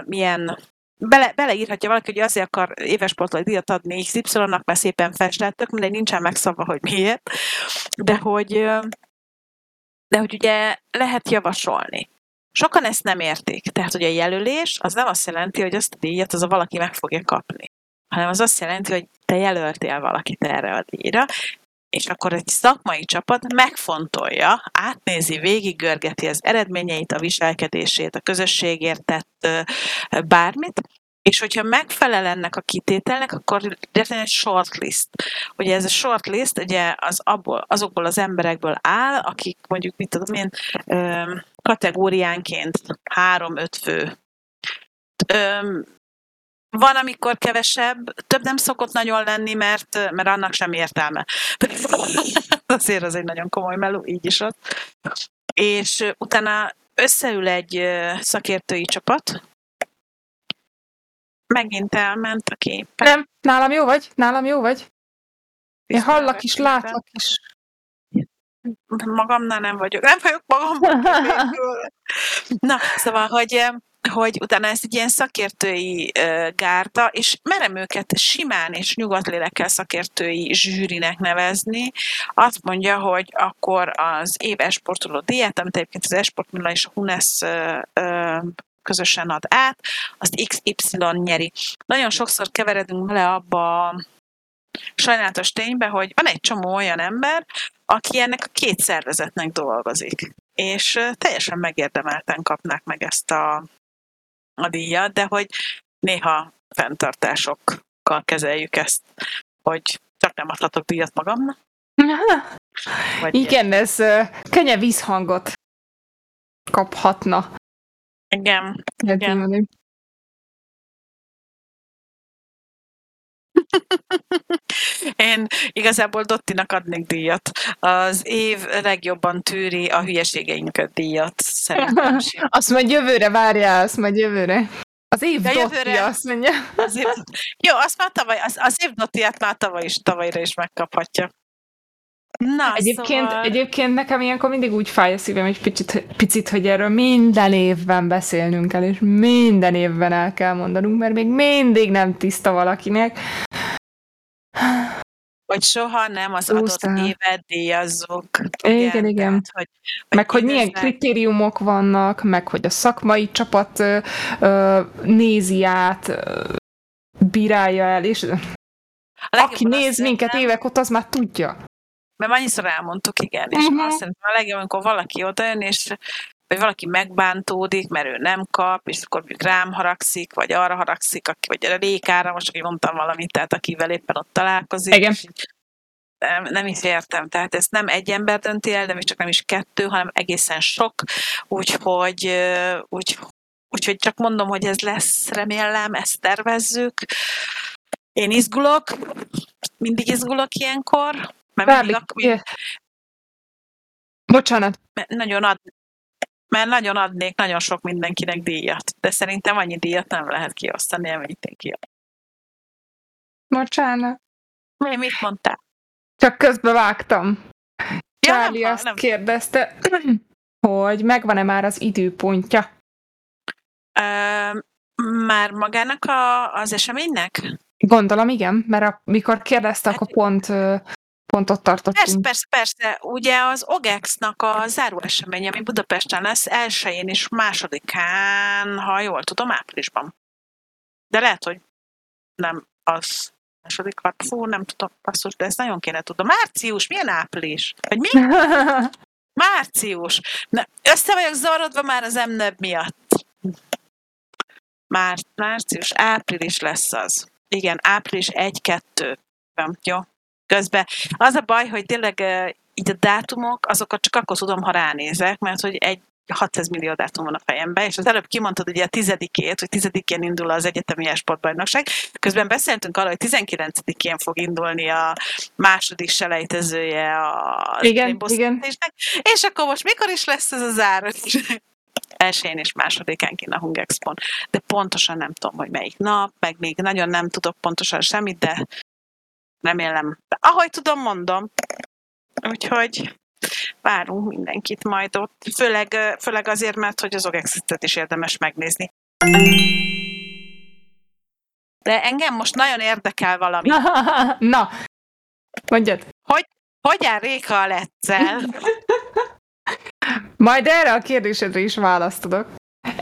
milyen bele, beleírhatja valaki, hogy azért akar éves sportolói díjat adni XY-nak, mert szépen festett, tök mindegy, nincsen megszabva, hogy miért, de hogy, de hogy ugye lehet javasolni. Sokan ezt nem értik. Tehát, hogy a jelölés az nem azt jelenti, hogy azt a díjat az a valaki meg fogja kapni hanem az azt jelenti, hogy te jelöltél valakit erre a díjra, és akkor egy szakmai csapat megfontolja, átnézi, végiggörgeti az eredményeit, a viselkedését, a közösségért tett bármit, és hogyha megfelel ennek a kitételnek, akkor legyen egy shortlist. Ugye ez a shortlist ugye az abból, azokból az emberekből áll, akik mondjuk, mit tudom én, kategóriánként három-öt fő van, amikor kevesebb, több nem szokott nagyon lenni, mert, mert annak sem értelme. Azért az egy nagyon komoly meló, így is ott. És utána összeül egy szakértői csapat, megint elment a kép. Nem, nálam jó vagy? Nálam jó vagy? Én hallak is, látlak is. Magamnál nem vagyok. Nem vagyok magamban. Na, szóval, hogy hogy utána ez egy ilyen szakértői gárda, és merem őket simán és nyugatlélekkel szakértői zsűrinek nevezni. Azt mondja, hogy akkor az év esportoló díját, amit egyébként az Esport Milla és a Hunes közösen ad át, azt XY nyeri. Nagyon sokszor keveredünk bele abba a sajnálatos ténybe, hogy van egy csomó olyan ember, aki ennek a két szervezetnek dolgozik. És teljesen megérdemelten kapnák meg ezt a a díjat, de hogy néha fenntartásokkal kezeljük ezt, hogy csak nem adhatok díjat magamnak. Vagy Igen, ilyen. ez kenye vízhangot kaphatna. Igen. Igen. Én igazából Dottinak adnék díjat. Az év legjobban tűri a hülyeségeinket díjat, szerintem. azt majd jövőre várjál, azt majd jövőre. Az év ja, Dotti, azt mondja. Az év, jó, azt már tavaly, az, az év Dottiát már tavaly is, tavalyra is megkaphatja. Na, egyébként, szóval... egyébként nekem ilyenkor mindig úgy fáj a szívem egy picit, picit, hogy erről minden évben beszélnünk kell, és minden évben el kell mondanunk, mert még mindig nem tiszta valakinek, hogy soha nem az Úsztán. adott évet díjazzuk. Igen, igen. Tehát, hogy, hogy meg hogy milyen kritériumok vannak, meg hogy a szakmai csapat ö, ö, nézi át, ö, bírálja el, és Aki néz minket évek óta, az már tudja. Mert annyiszor elmondtuk, igen, és uh-huh. azt szerintem a legjobb, amikor valaki odajön, és vagy valaki megbántódik, mert ő nem kap, és akkor rám haragszik, vagy arra haragszik, aki, vagy a Rékára, most aki mondtam valamit, tehát akivel éppen ott találkozik. Igen. Nem, nem is értem, tehát ez nem egy ember dönti el, de még csak nem is kettő, hanem egészen sok, úgyhogy, úgy, úgyhogy csak mondom, hogy ez lesz, remélem, ezt tervezzük. Én izgulok, mindig izgulok ilyenkor, mert mindig akkor, Bocsánat. Nagyon ad, mert nagyon adnék nagyon sok mindenkinek díjat, de szerintem annyi díjat nem lehet kiosztani, amennyit én ki. Bocsánat. Mi, mit mondtál? Csak közbevágtam. Ja, Charlie nem, azt nem. kérdezte, hogy megvan-e már az időpontja? Ö, már magának a, az eseménynek? Gondolom, igen, mert amikor kérdezte, hát, akkor pont pont ott tartottunk. Persze, persze, persze. Ugye az OGEX-nak a záró esemény, ami Budapesten lesz, elsőjén és másodikán, ha jól tudom, áprilisban. De lehet, hogy nem az második hat, fú, nem tudom, passzus, de ezt nagyon kéne tudnom. Március, milyen április? Vagy mi? Március. Na, össze vagyok zavarodva már az emnebb miatt. Már, március, április lesz az. Igen, április 1-2. Jó, Közben az a baj, hogy tényleg így a dátumok, azokat csak akkor tudom, ha ránézek, mert hogy egy 600 millió dátum van a fejemben, és az előbb kimondtad ugye a tizedikét, hogy tizedikén indul az egyetemi sportbajnokság. Közben beszéltünk arról, hogy 19-én fog indulni a második selejtezője a igen, igen. És akkor most mikor is lesz ez a záró? elsőjén és másodikán kint a Hungexpon. De pontosan nem tudom, hogy melyik nap, meg még nagyon nem tudok pontosan semmit, de remélem. De ahogy tudom, mondom. Úgyhogy várunk mindenkit majd ott. Főleg, főleg azért, mert hogy az OGEX-et is érdemes megnézni. De engem most nagyon érdekel valami. Na, mondjad. Hogy, hogy áll Réka a? Majd erre a kérdésedre is választodok.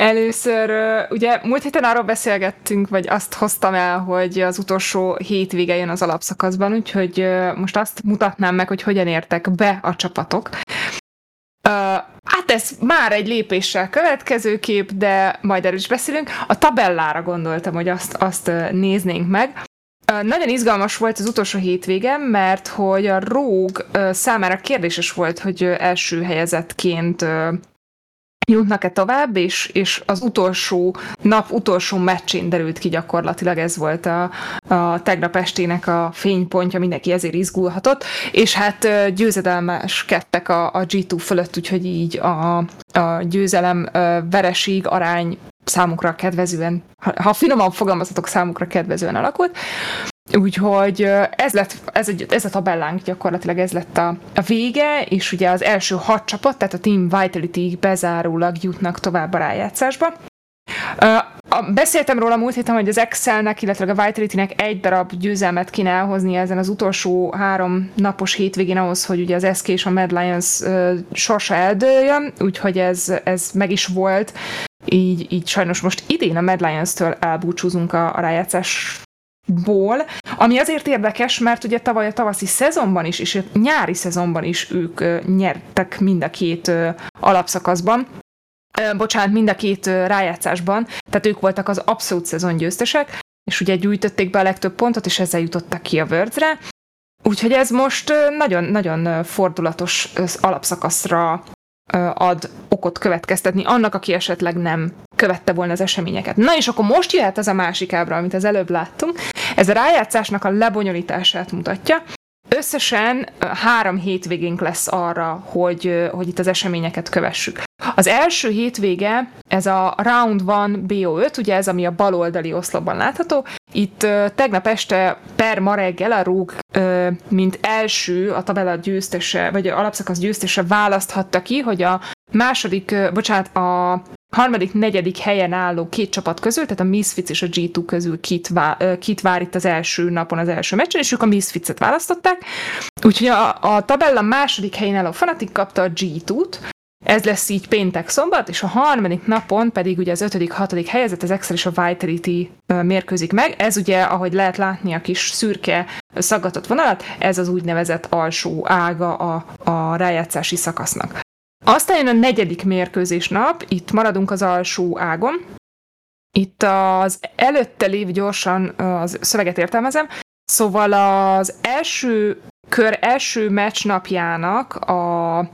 Először, ugye múlt héten arról beszélgettünk, vagy azt hoztam el, hogy az utolsó hétvége jön az alapszakaszban, úgyhogy most azt mutatnám meg, hogy hogyan értek be a csapatok. Hát ez már egy lépéssel következő kép, de majd erről is beszélünk. A tabellára gondoltam, hogy azt, azt néznénk meg. Nagyon izgalmas volt az utolsó hétvége, mert hogy a Róg számára kérdéses volt, hogy első helyezettként jutnak-e tovább, és, és az utolsó nap utolsó meccsén derült ki gyakorlatilag ez volt a, a tegnap estének a fénypontja, mindenki ezért izgulhatott, és hát kettek a, a G2 fölött, úgyhogy így a, a győzelem vereség arány számukra kedvezően, ha finoman fogalmazhatok, számukra kedvezően alakult. Úgyhogy ez, lett, ez, egy, ez a tabellánk gyakorlatilag ez lett a, a vége, és ugye az első hat csapat, tehát a Team Vitality bezárólag jutnak tovább a rájátszásba. Uh, beszéltem róla múlt héten, hogy az Excelnek, illetve a Vitality-nek egy darab győzelmet kéne elhozni ezen az utolsó három napos hétvégén ahhoz, hogy ugye az SK és a Mad Lions uh, sorsa eldőljön, úgyhogy ez, ez meg is volt. Így, így sajnos most idén a Mad Lions-től elbúcsúzunk a, a rájátszás ból, ami azért érdekes, mert ugye tavaly a tavaszi szezonban is, és a nyári szezonban is ők nyertek mind a két alapszakaszban, bocsánat, mind a két rájátszásban, tehát ők voltak az abszolút szezon győztesek, és ugye gyűjtötték be a legtöbb pontot, és ezzel jutottak ki a Worldsre. Úgyhogy ez most nagyon-nagyon fordulatos alapszakaszra ad okot következtetni annak, aki esetleg nem követte volna az eseményeket. Na és akkor most jöhet ez a másik ábra, amit az előbb láttunk. Ez a rájátszásnak a lebonyolítását mutatja. Összesen három hétvégénk lesz arra, hogy, hogy itt az eseményeket kövessük. Az első hétvége, ez a Round 1 BO5, ugye ez, ami a baloldali oszlopban látható. Itt tegnap este per ma reggel a Rúg, mint első a tabella győztese, vagy a alapszakasz győztese választhatta ki, hogy a második, uh, bocsánat, a harmadik, negyedik helyen álló két csapat közül, tehát a Misfits és a G2 közül kit, vá, kit vár itt az első napon az első meccsen, és ők a Misfits-et választották. Úgyhogy a, a tabella második helyén álló Fnatic kapta a G2-t, ez lesz így péntek-szombat, és a harmadik napon pedig ugye az ötödik, hatodik helyezett, az Excel és a Vitality mérkőzik meg. Ez ugye, ahogy lehet látni a kis szürke szaggatott vonalat, ez az úgynevezett alsó ága a, a rájátszási szakasznak. Aztán jön a negyedik mérkőzés nap, itt maradunk az alsó ágon, itt az előtte lév gyorsan az szöveget értelmezem, szóval az első kör első meccs napjának a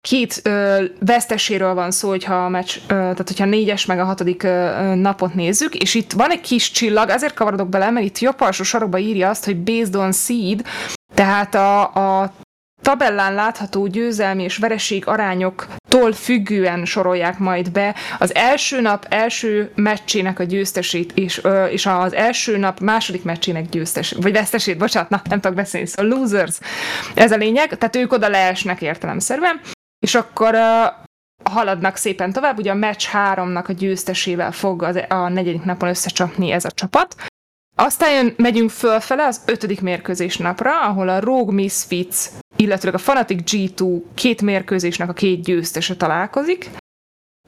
két ö, veszteséről van szó, hogyha a meccs, ö, tehát hogyha a négyes meg a hatodik ö, napot nézzük, és itt van egy kis csillag, azért kavarodok bele, mert itt jobb alsó sarokba írja azt, hogy based on seed, tehát a, a tabellán látható győzelmi és vereség arányoktól függően sorolják majd be az első nap első meccsének a győztesét, és, és az első nap második meccsének győztes, vagy vesztesét, bocsánat, na, nem tudok beszélni, szóval losers. Ez a lényeg, tehát ők oda leesnek értelemszerűen, és akkor haladnak szépen tovább, ugye a meccs háromnak a győztesével fog az, a negyedik napon összecsapni ez a csapat, aztán jön, megyünk fölfele az ötödik mérkőzés napra, ahol a Rogue Misfits, illetve a Fanatic G2 két mérkőzésnek a két győztese találkozik,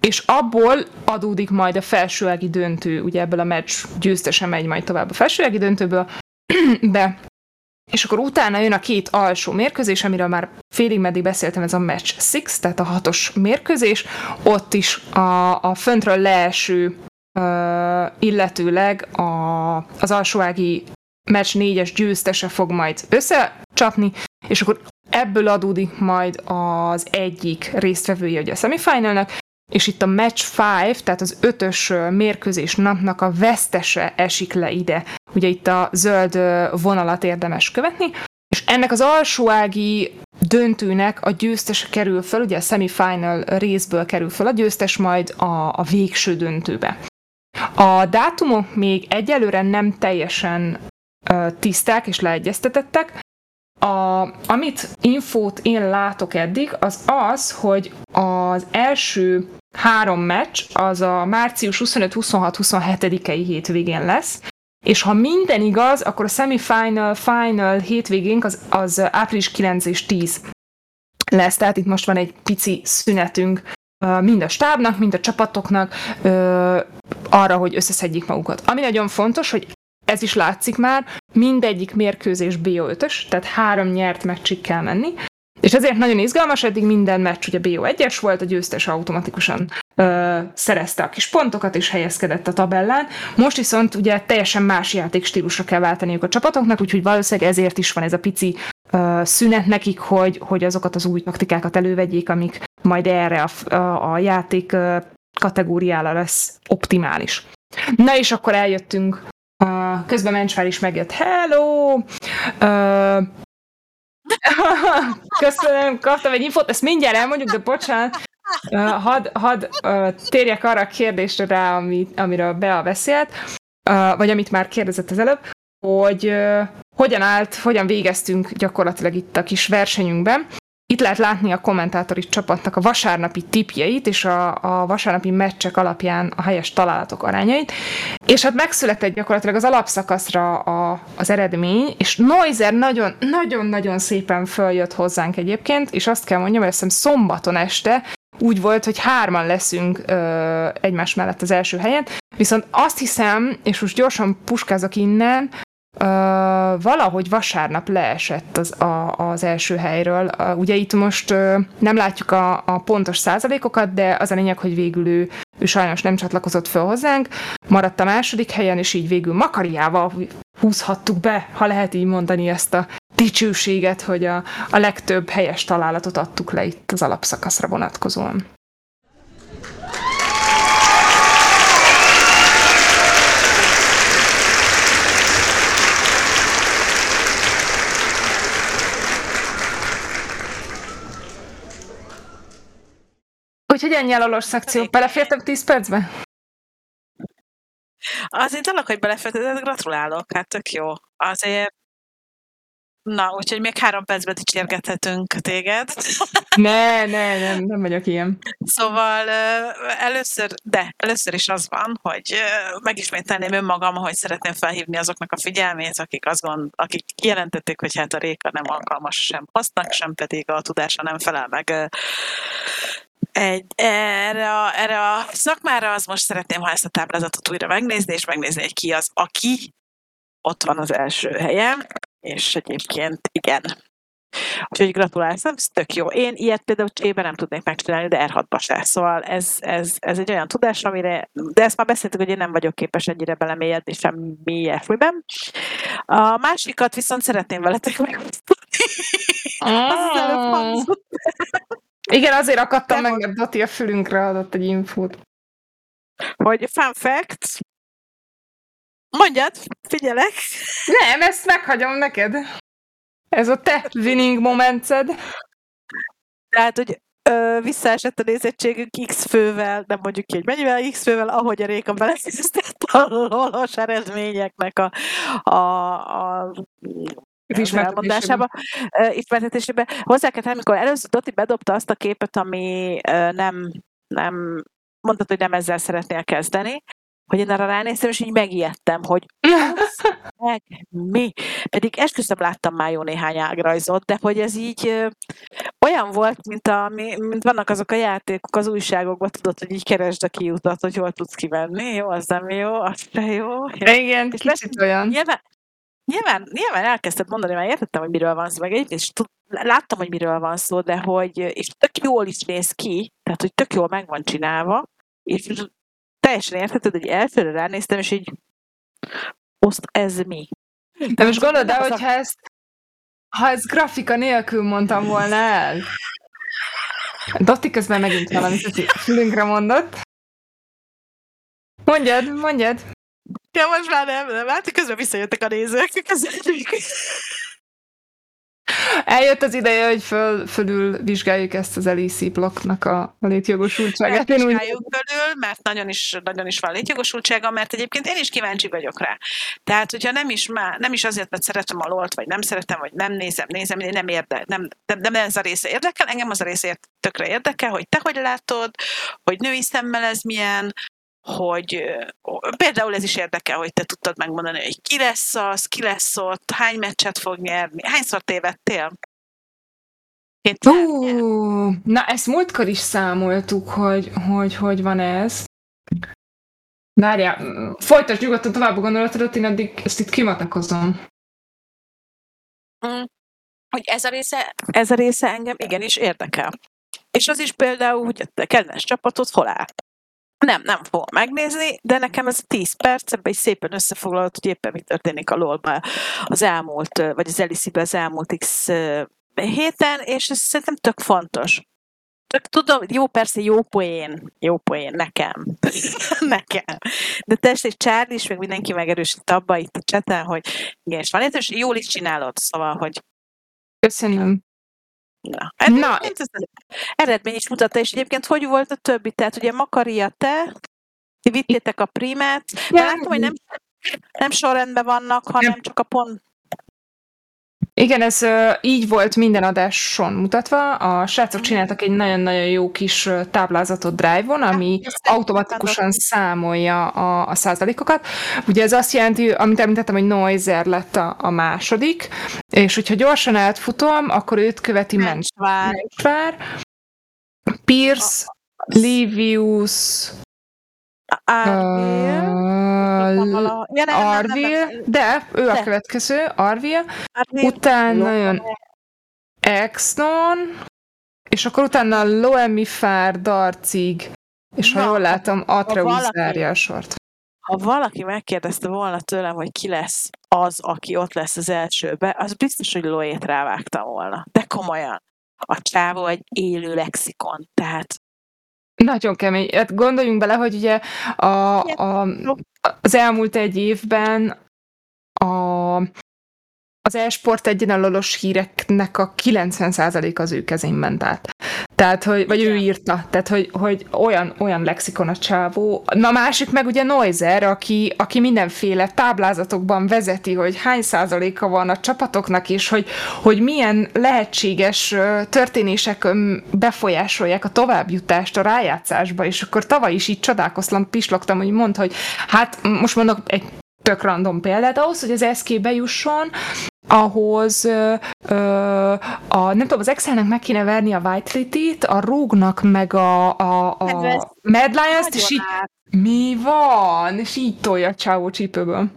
és abból adódik majd a felsőági döntő, ugye ebből a meccs győztese megy majd tovább a felsőági döntőből, de és akkor utána jön a két alsó mérkőzés, amiről már félig meddig beszéltem, ez a match six, tehát a hatos mérkőzés. Ott is a, a föntről leeső illetőleg a, az alsóági meccs négyes győztese fog majd összecsapni, és akkor ebből adódik majd az egyik résztvevője ugye a semifinalnak, és itt a match 5, tehát az ötös mérkőzés napnak a vesztese esik le ide. Ugye itt a zöld vonalat érdemes követni, és ennek az alsóági döntőnek a győztes kerül föl, ugye a semifinal részből kerül föl a győztes majd a, a végső döntőbe. A dátumok még egyelőre nem teljesen tiszták és leegyeztetettek. A, amit infót én látok eddig, az az, hogy az első három meccs az a március 25-26-27-i hétvégén lesz, és ha minden igaz, akkor a semifinal, final hétvégénk az, az április 9 és 10 lesz, tehát itt most van egy pici szünetünk mind a stábnak, mind a csapatoknak arra, hogy összeszedjék magukat. Ami nagyon fontos, hogy ez is látszik már, mindegyik mérkőzés BO5-ös, tehát három nyert meccsig kell menni, és ezért nagyon izgalmas, eddig minden meccs ugye BO1-es volt, a győztes automatikusan ö, szerezte a kis pontokat és helyezkedett a tabellán. Most viszont ugye teljesen más játékstílusra kell váltaniuk a csapatoknak, úgyhogy valószínűleg ezért is van ez a pici szünet nekik, hogy, hogy azokat az új taktikákat elővegyék, amik majd erre a, a, a játék kategóriára lesz optimális. Na és akkor eljöttünk, uh, közben Mencsvár is megjött. Hello! Uh, köszönöm, kaptam egy infót, ezt mindjárt elmondjuk, de bocsánat. Uh, hadd had, uh, térjek arra a kérdésre rá, ami, amiről Bea beszélt, uh, vagy amit már kérdezett az előbb, hogy hogyan állt, hogyan végeztünk gyakorlatilag itt a kis versenyünkben. Itt lehet látni a kommentátori csapatnak a vasárnapi tipjeit és a, a vasárnapi meccsek alapján a helyes találatok arányait, és hát megszületett gyakorlatilag az alapszakaszra a, az eredmény, és Noizer nagyon-nagyon szépen följött hozzánk egyébként, és azt kell mondjam, hogy azt hiszem szombaton este úgy volt, hogy hárman leszünk ö, egymás mellett az első helyen, viszont azt hiszem, és most gyorsan puskázok innen, Uh, valahogy vasárnap leesett az, a, az első helyről. Ugye itt most uh, nem látjuk a, a pontos százalékokat, de az a lényeg, hogy végül ő, ő sajnos nem csatlakozott fel hozzánk, maradt a második helyen, és így végül Makariával húzhattuk be, ha lehet így mondani ezt a dicsőséget, hogy a, a legtöbb helyes találatot adtuk le itt az alapszakaszra vonatkozóan. Úgyhogy ennyi a lolos szekció. Belefértem 10 percbe? Azért annak, hogy belefértem, gratulálok, hát tök jó. Azért Na, úgyhogy még három percben dicsérgethetünk téged. Ne, ne, nem, nem vagyok ilyen. Szóval először, de először is az van, hogy megismételném önmagam, hogy szeretném felhívni azoknak a figyelmét, akik azt gond, akik kijelentették, hogy hát a réka nem alkalmas sem hasznak, sem pedig a tudása nem felel meg egy, erre, a, erre a szakmára, az most szeretném, ha ezt a táblázatot újra megnézni, és megnézni, hogy ki az, aki ott van az első helyen, és egyébként igen. Úgyhogy gratulálsz, ez tök jó. Én ilyet például csében nem tudnék megcsinálni, de R6-ba se. Szóval ez, ez, ez egy olyan tudás, amire, de ezt már beszéltük, hogy én nem vagyok képes ennyire belemélyedni semmi ilyesmiben. A másikat viszont szeretném veletek megosztani. Az az előbb hangzott. Igen, azért akadtam meg, mert Dati a fülünkre adott egy infót. hogy fun fact, mondjad, figyelek. Nem, ezt meghagyom neked. Ez a te winning momented. Tehát, hogy ö, visszaesett a nézettségünk X fővel, nem mondjuk ki, hogy mennyivel X fővel, ahogy a Réka belekezdett a valós eredményeknek a, a, a az ö, ismertetésébe. Hozzá kell tenni, amikor először Doti bedobta azt a képet, ami nem, nem mondtad, hogy nem ezzel szeretnél kezdeni, hogy én arra ránéztem, és így megijedtem, hogy meg mi? Pedig esküszöm láttam már jó néhány ágrajzot, de hogy ez így ö, olyan volt, mint, a, mi- mint vannak azok a játékok az újságokban, tudod, hogy így keresd a kiutat, hogy hol tudsz kivenni. Jó, az nem jó, az se jó. Igen, És kicsit olyan. Nyilván, nyilván, nyilván elkezdted mondani, mert értettem, hogy miről van szó, meg egyébként is tud, láttam, hogy miről van szó, de hogy, és tök jól is néz ki, tehát, hogy tök jól meg van csinálva, és teljesen értheted, hogy elsőre ránéztem, és így, oszt, ez mi? De most gondolod el, hogyha ezt, ha ezt grafika nélkül mondtam volna el. Dotti közben megint valamit fülünkre mondott. Mondjad, mondjad. Ja, most már nem, nem, hát közben visszajöttek a nézők. Köszönjük. Eljött az ideje, hogy föl, fölül vizsgáljuk ezt az LEC blokknak a, a létjogosultságát. Én úgy körül, mert nagyon is, nagyon is van létjogosultsága, mert egyébként én is kíváncsi vagyok rá. Tehát, hogyha nem is, már, nem is azért, mert szeretem a lolt, vagy nem szeretem, vagy nem nézem, nézem, én nem érde, nem, nem, nem ez a része érdekel, engem az a része tökre érdekel, hogy te hogy látod, hogy női szemmel ez milyen, hogy például ez is érdekel, hogy te tudtad megmondani, hogy ki lesz az, ki lesz ott, hány meccset fog nyerni, hányszor tévedtél? Kétszer? Ú, na ezt múltkor is számoltuk, hogy hogy, hogy van ez. Várjál, folytasd nyugodtan tovább a gondolatodat, én addig ezt itt kimatakozom. Mm. hogy ez a része, ez a része engem igenis érdekel. És az is például, hogy a te kedvenc csapatod hol áll. Nem, nem fogom megnézni, de nekem ez a 10 perc, ebben is szépen összefoglalod, hogy éppen mi történik a lol az elmúlt, vagy az Elisibe az elmúlt x héten, és ez szerintem tök fontos. Tök tudom, jó, persze jó poén, jó poén, nekem. nekem. De te és Charlie is, meg mindenki megerősít abba itt a cseten, hogy igen, és van és jól is csinálod, szóval, hogy Köszönöm. Na, Na. Ez eredmény is mutatta, és egyébként hogy volt a többi? Tehát ugye Makaria, te, ti vittétek a primát, Ja, ja, látom, hogy nem, nem sorrendben vannak, hanem csak a pont. Igen, ez így volt minden adáson mutatva. A srácok csináltak egy nagyon-nagyon jó kis táblázatot Drive-on, ami ezt automatikusan számolja a, a százalékokat. Ugye ez azt jelenti, amit említettem, hogy Noiser lett a, a második, és hogyha gyorsan átfutom, akkor őt követi. Mencsvár. Mencsvár, Pierce, Livius, Árvél. uh, Ja, nem, nem, nem, nem, Arvil, nem. de ő a következő, Arvil, utána jön Exnon, és akkor utána Loemifár, Darcig, és ha jól látom, Atreus zárja a sort. Ha valaki megkérdezte volna tőlem, hogy ki lesz az, aki ott lesz az elsőbe, az biztos, hogy Loét rávágtam volna. De komolyan. A csávó egy élő lexikon. Tehát Nagyon kemény. Hát gondoljunk bele, hogy ugye a, a, az elmúlt egy évben a, az e-sport egyenlős híreknek a 90% az ő kezén ment át. Tehát, hogy, vagy ő írta, tehát, hogy, hogy olyan, olyan lexikon a csávó. Na, másik meg ugye Noizer, aki, aki mindenféle táblázatokban vezeti, hogy hány százaléka van a csapatoknak, és hogy, hogy milyen lehetséges történések befolyásolják a továbbjutást a rájátszásba, és akkor tavaly is így csodálkoztam, pislogtam, hogy mondta, hogy hát most mondok egy tök random példát, ahhoz, hogy az SK bejusson, ahhoz ö, ö, a, nem tudom, az Excelnek meg kéne verni a Vitality-t, a Rogue-nak meg a, a, a Mad Lions-t, és így, mi van? És így tolja a csávó csípőből.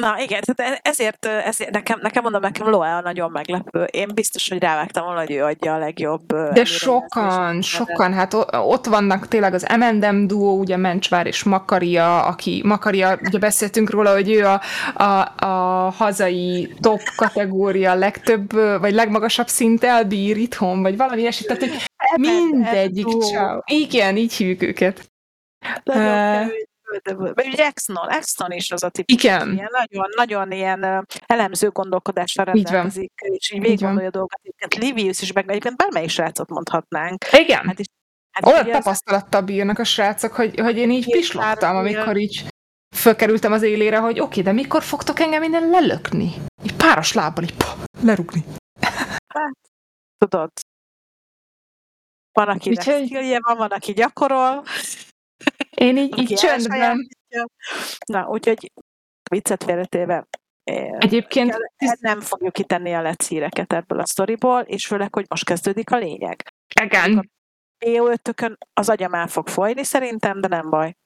Na igen, tehát e- ezért, ezért nekem, nekem mondom, nekem Loa nagyon meglepő. Én biztos, hogy rávágtam volna, hogy ő adja a legjobb. De sokan, sokan, hát ott vannak tényleg az Emendem duó, ugye Mencsvár és Makaria, aki, Makaria, ugye beszéltünk róla, hogy ő a, a, a hazai top kategória legtöbb, vagy legmagasabb szint elbír itthon, vagy valami ilyesmi, tehát hogy mindegyik csáv. Igen, így hívjuk őket. Nagyon vagy ugye Exnon, Exnon is az a típus, Igen. Ilyen, nagyon, nagyon ilyen elemző gondolkodással rendelkezik, így és így végig gondolja dolgokat. Egyébként Livius is, meg egyébként bármelyik srácot mondhatnánk. Igen. Hát is, hát Olyan tapasztalattal bírnak a srácok, hogy, hogy én így pislogtam, amikor így fölkerültem az élére, hogy oké, de mikor fogtok engem innen lelökni? Így páros lábbal, így pah, lerugni. Hát, tudod, van, aki Úgyhogy... van, van, aki gyakorol. Én így, így csöndben. Na, úgyhogy viccet félretéve. Egyébként nem fogjuk kitenni a lecíreket ebből a sztoriból, és főleg, hogy most kezdődik a lényeg. Igen. Éjó ötökön az agyam el fog folyni szerintem, de nem baj.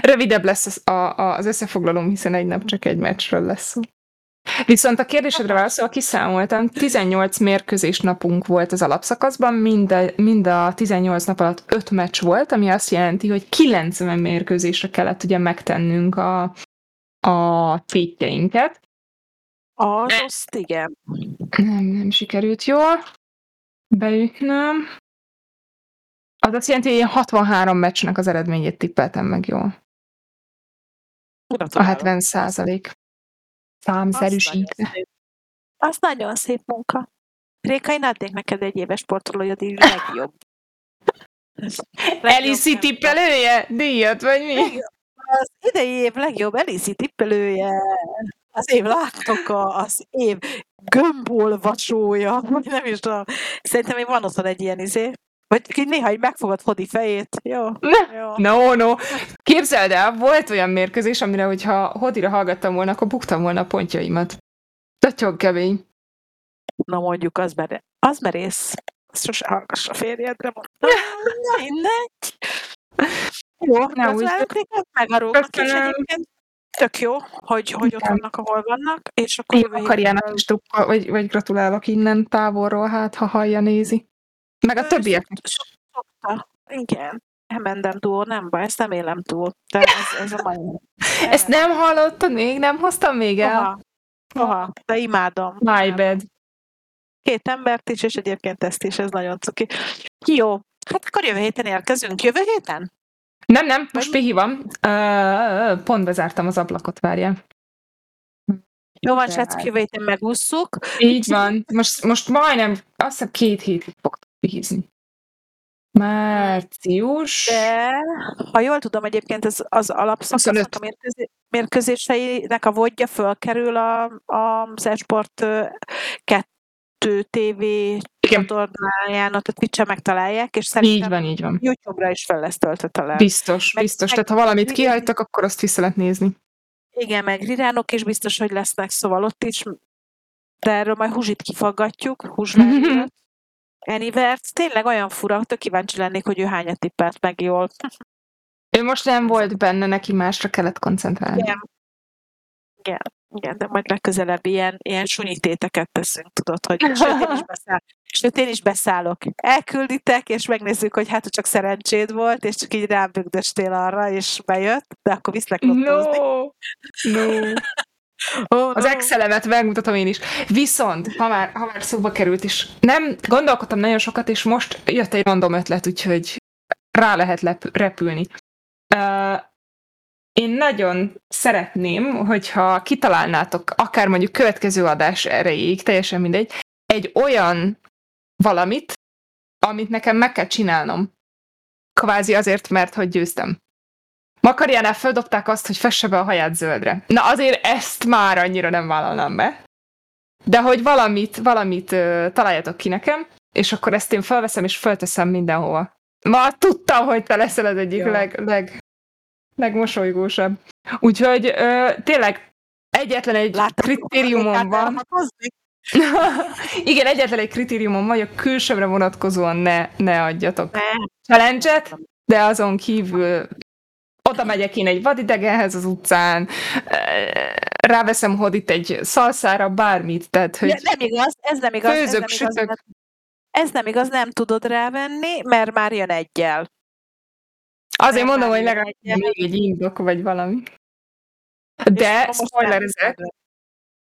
Rövidebb lesz az, a, az összefoglalom, hiszen egy nap csak egy meccsről lesz szó. Viszont a kérdésedre válaszolva kiszámoltam, 18 mérkőzés napunk volt az alapszakaszban, mind a, mind a 18 nap alatt 5 meccs volt, ami azt jelenti, hogy 90 mérkőzésre kellett ugye megtennünk a, a tweetjeinket. Az, azt igen. Nem, nem sikerült jól beütnöm. Az azt jelenti, hogy én 63 meccsnek az eredményét tippeltem meg jól. A 70 százalék számszerűsítve. Az nagyon szép munka. Réka, én adnék neked egy éves sportolója a legjobb. Eliszi tippelője? Díjat, vagy mi? Az idei év legjobb Eliszi tippelője. Az év látoka, az év gömbolvasója, nem is tudom. Szerintem még van otthon egy ilyen izé. Vagy néha így megfogod Hodi fejét. Jó. Jó. No, no. Képzeld el, volt olyan mérkőzés, amire, hogyha Hodira hallgattam volna, akkor buktam volna a pontjaimat. Nagyon kemény. Na mondjuk, az, mer- az merész. Azt sose hallgass a férjedre, mondtam. Mindegy. Jó, Na, úgy meg a róknak is egyébként. Tök jó, hogy, hogy ott vannak, ahol vannak, és akkor Én Akariának is vagy, vagy gratulálok innen távolról, hát ha hallja, nézi. Meg a többiek Szokta. Igen. Emendem túl, nem baj, ezt nem élem túl. De ez, ez a mai. Ezt nem hallottad még? Nem hoztam még el? Soha. Soha. De imádom. My bad. Két embert is, és egyébként ezt is, ez nagyon cuki. Jó. Hát akkor jövő héten érkezünk. Jövő héten? Nem, nem, most pihi van. Uh, pont bezártam az ablakot, várjál. Jó van, srácok, jövő héten megússzuk. Így van. Most, most majdnem, azt hiszem két hétig fog pihizni. Március. De, ha jól tudom, egyébként ez az alapszakasznak a mérkőzé, mérkőzéseinek a vodja fölkerül a, a Zesport 2 TV csatornáján, ott a twitch megtalálják, és szerintem így van, így van. YouTube-ra is fel lesz töltve talán. Biztos, meg, biztos. Meg, Tehát ha valamit kihagytak, akkor azt vissza lehet nézni. Igen, meg riránok is biztos, hogy lesznek, szóval ott is, de erről majd húzsit kifaggatjuk, húsvárgyat. Anivert, tényleg olyan fura, tök kíváncsi lennék, hogy ő hányat tippelt meg jól. Ő most nem volt benne, neki másra kellett koncentrálni. Igen. Igen, igen de majd legközelebb ilyen, ilyen sunyitéteket teszünk, tudod, hogy sőt én, is beszáll, sőt, én is beszállok. Elkülditek, és megnézzük, hogy hát csak szerencséd volt, és csak így rábögdöstél arra, és bejött, de akkor viszlek. No, no. Oh, az. Excel-emet megmutatom én is. Viszont, ha már, ha már szóba került is, nem gondolkodtam nagyon sokat, és most jött egy random ötlet, úgyhogy rá lehet lep- repülni. Uh, én nagyon szeretném, hogyha kitalálnátok, akár mondjuk következő adás erejéig, teljesen mindegy, egy olyan valamit, amit nekem meg kell csinálnom. Kvázi azért, mert hogy győztem. Makariánál földobták azt, hogy fesse be a haját zöldre. Na azért ezt már annyira nem vállalnám be. De hogy valamit, valamit uh, találjatok ki nekem, és akkor ezt én felveszem, és felteszem mindenhova. Ma tudtam, hogy te leszel az egyik ja. leg, leg, legmosolygósabb. Úgyhogy ö, tényleg egyetlen egy Láttam, kritériumom van. Igen, egyetlen egy kritériumom van, hogy a külsőre vonatkozóan ne, ne adjatok ne. challenge de azon kívül oda megyek én egy vadidegenhez az utcán, ráveszem hodit egy szalszára, bármit, tehát hogy... Ja, nem igaz, ez nem igaz. Főzök, ez nem igaz, ez nem igaz, nem tudod rávenni, mert már jön egyel. Azért mert mondom, hogy legalább még egy indok, vagy valami. De spoilerezek,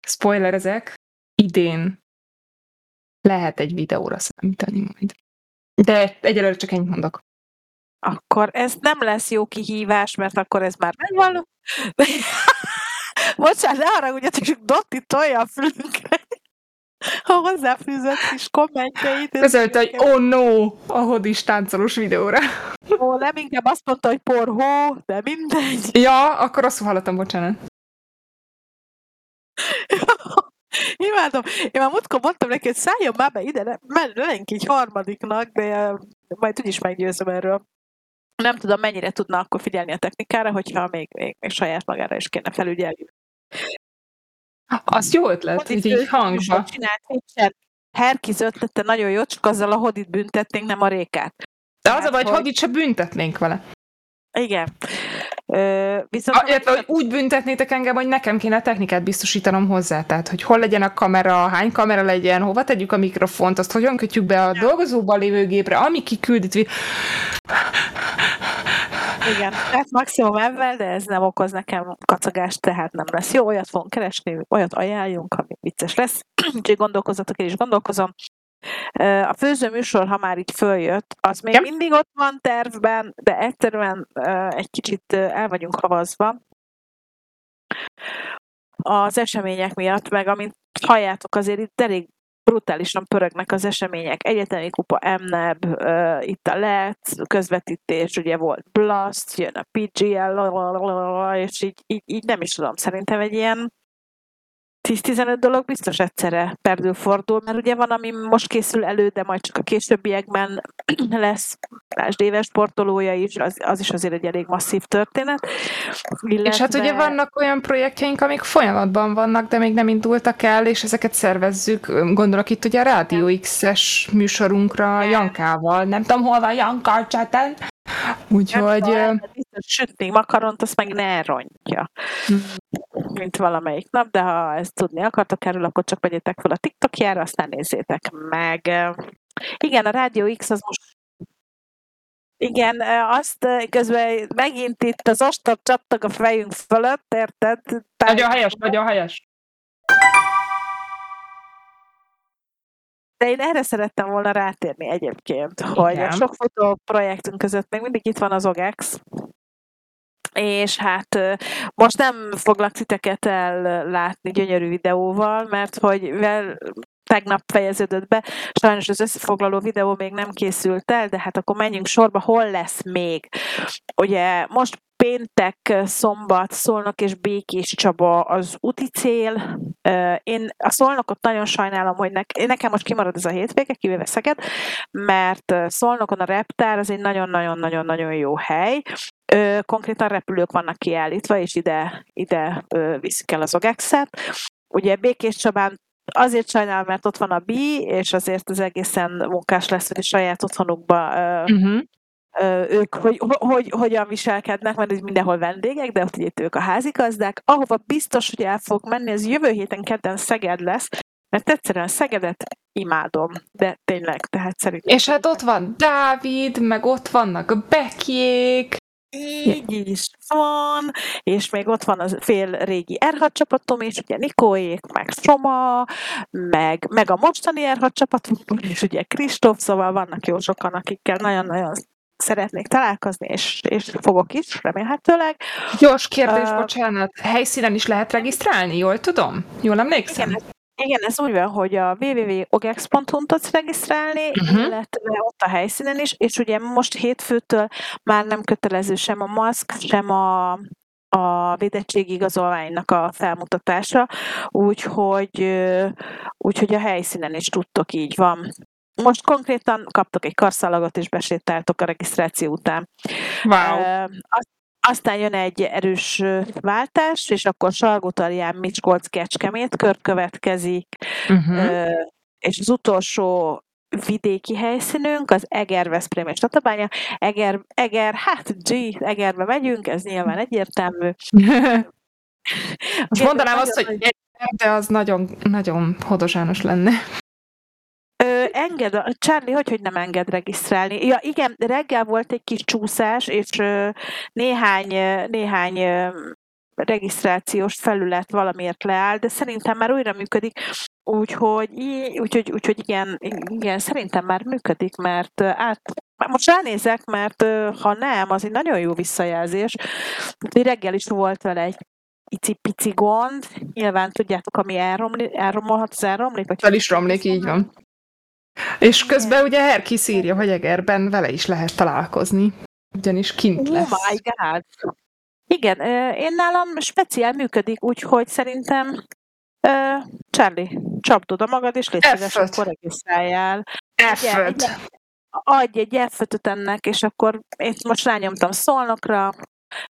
spoilerezek, idén lehet egy videóra számítani majd. De egyelőre csak ennyit mondok. Akkor ez nem lesz jó kihívás, mert akkor ez már megvan. Bocsánat, ne haragudjatok, csak Dotti tolja a fülünkre a hozzáfűzött kis kommentjeit. Közölte, hogy oh no, a hodis táncolós videóra. Ó, nem inkább azt mondta, hogy porhó, de mindegy. Ja, akkor azt hallottam, bocsánat. Imádom. Én már múltkor mondtam neki, hogy szálljon már be ide, mert lenk egy harmadiknak, de majd úgyis meggyőzöm erről. Nem tudom, mennyire tudna akkor figyelni a technikára, hogyha még, még, még saját magára is kéne felügyelni. Az jó ötlet, hogy így hangba. Csinált Herkiz ötlete nagyon jó, csak azzal a hodit büntetnénk, nem a rékát. De az a baj, hogy hodit se büntetnénk vele. Igen. Viszont a, illetve, hogy úgy büntetnétek engem, hogy nekem kéne technikát biztosítanom hozzá. Tehát, hogy hol legyen a kamera, hány kamera legyen, hova tegyük a mikrofont, azt hogyan kötjük be a dolgozóban lévő gépre, ami kiküldít. Igen, hát maximum ebben, de ez nem okoz nekem kacagást, tehát nem lesz jó. Olyat fogunk keresni, olyat ajánljunk, ami vicces lesz. Úgyhogy gondolkozzatok, én is gondolkozom. A főző műsor, ha már itt följött, az még mindig ott van tervben, de egyszerűen egy kicsit el vagyunk havazva az események miatt, meg amint halljátok, azért itt elég brutálisan pörögnek az események. Egyetemi kupa MNEB, uh, itt a LET, közvetítés, ugye volt Blast, jön a PGL, és így, így, így nem is tudom, szerintem egy ilyen 10-15 dolog biztos egyszerre perdül fordul, mert ugye van, ami most készül elő, de majd csak a későbbiekben lesz. Lásd éves sportolója is, az, az is azért egy elég masszív történet. Illetve... És hát ugye vannak olyan projektjeink, amik folyamatban vannak, de még nem indultak el, és ezeket szervezzük. Gondolok itt ugye a Rádió X-es műsorunkra Jankával. Nem tudom, hol van Janka cseten. Úgyhogy... Biztos sütni makaront, azt meg ne rontja. Hmm. Mint valamelyik nap, de ha ezt tudni akartok erről, akkor csak vegyetek fel a TikTokjára, aztán nézzétek meg. Igen, a Rádió X az most igen, azt közben megint itt az ostor csattag a fejünk fölött, érted? Nagyon helyes, nagyon helyes. De én erre szerettem volna rátérni egyébként, Igen. hogy a sok fotóprojektünk között még mindig itt van az OGEX, és hát most nem foglak titeket el látni gyönyörű videóval, mert hogy mivel tegnap fejeződött be, sajnos az összefoglaló videó még nem készült el, de hát akkor menjünk sorba, hol lesz még. Ugye most péntek, szombat, Szolnok és Békés Csaba az úti cél. Én a Szolnokot nagyon sajnálom, hogy ne, nekem most kimarad ez a hétvége, kivéve Szeged, mert Szolnokon a reptár az egy nagyon-nagyon-nagyon-nagyon jó hely. Konkrétan repülők vannak kiállítva, és ide, ide viszik el az OGEX-et. Ugye Békés Csabán azért sajnálom, mert ott van a B, és azért az egészen munkás lesz, hogy saját otthonukba uh-huh ők hogy, hogy, hogyan viselkednek, mert ez mindenhol vendégek, de ott ugye ők a házigazdák. Ahova biztos, hogy el fog menni, ez jövő héten kedden Szeged lesz, mert egyszerűen Szegedet imádom, de tényleg, tehát szerintem. És hát ott van Dávid, meg ott vannak a Bekiék, így is van, és még ott van az fél régi R6 csapatom is, ugye Nikóék, meg Soma, meg, meg a mostani R6 csapatom, és ugye Kristóf, szóval vannak jó sokan, akikkel nagyon-nagyon szeretnék találkozni, és, és fogok is, remélhetőleg. Gyors kérdés, uh, bocsánat, helyszínen is lehet regisztrálni, jól tudom? Jól emlékszem? Igen, Igen, ez úgy van, hogy a www.ogex.hu-n tudsz regisztrálni, Uh-huh. illetve ott a helyszínen is, és ugye most hétfőtől már nem kötelező sem a maszk, sem a, a védettségigazolványnak a felmutatása, úgyhogy, úgyhogy a helyszínen is tudtok, így van. Most konkrétan kaptok egy karszalagot, és besétáltok a regisztráció után. Wow. Aztán jön egy erős váltás, és akkor Salgótarján, Miskolc, Kecskemét kör következik, Uh-huh. És az utolsó vidéki helyszínünk az Eger, Veszprém és Tatabánya. Eger, Eger, hát G, Egerbe megyünk, ez nyilván egyértelmű. Most mondanám azt, hogy egyszer, de az nagyon, nagyon hodozsános lenne. Ö, enged, a Charlie, hogy, hogy nem enged regisztrálni? Ja, igen, reggel volt egy kis csúszás, és ö, néhány, néhány ö, regisztrációs felület valamiért leáll, de szerintem már újra működik, úgyhogy, úgyhogy, úgyhogy igen, igen, szerintem már működik, mert át, most ránézek, mert ha nem, az egy nagyon jó visszajelzés. Reggel is volt vele egy icipici gond, nyilván tudjátok, ami elromli, elromolhat, az elromlik, vagy Fel is romlik, így van. És közben ugye Herkis írja, hogy Egerben vele is lehet találkozni. Ugyanis kint Oh lesz. my god! Igen, én nálam speciál működik, úgyhogy szerintem ö, Charlie, csapd oda magad, és légy szíves, F5. akkor regisztráljál. F5. Ugye, Adj egy f ennek, és akkor én most rányomtam szolnokra,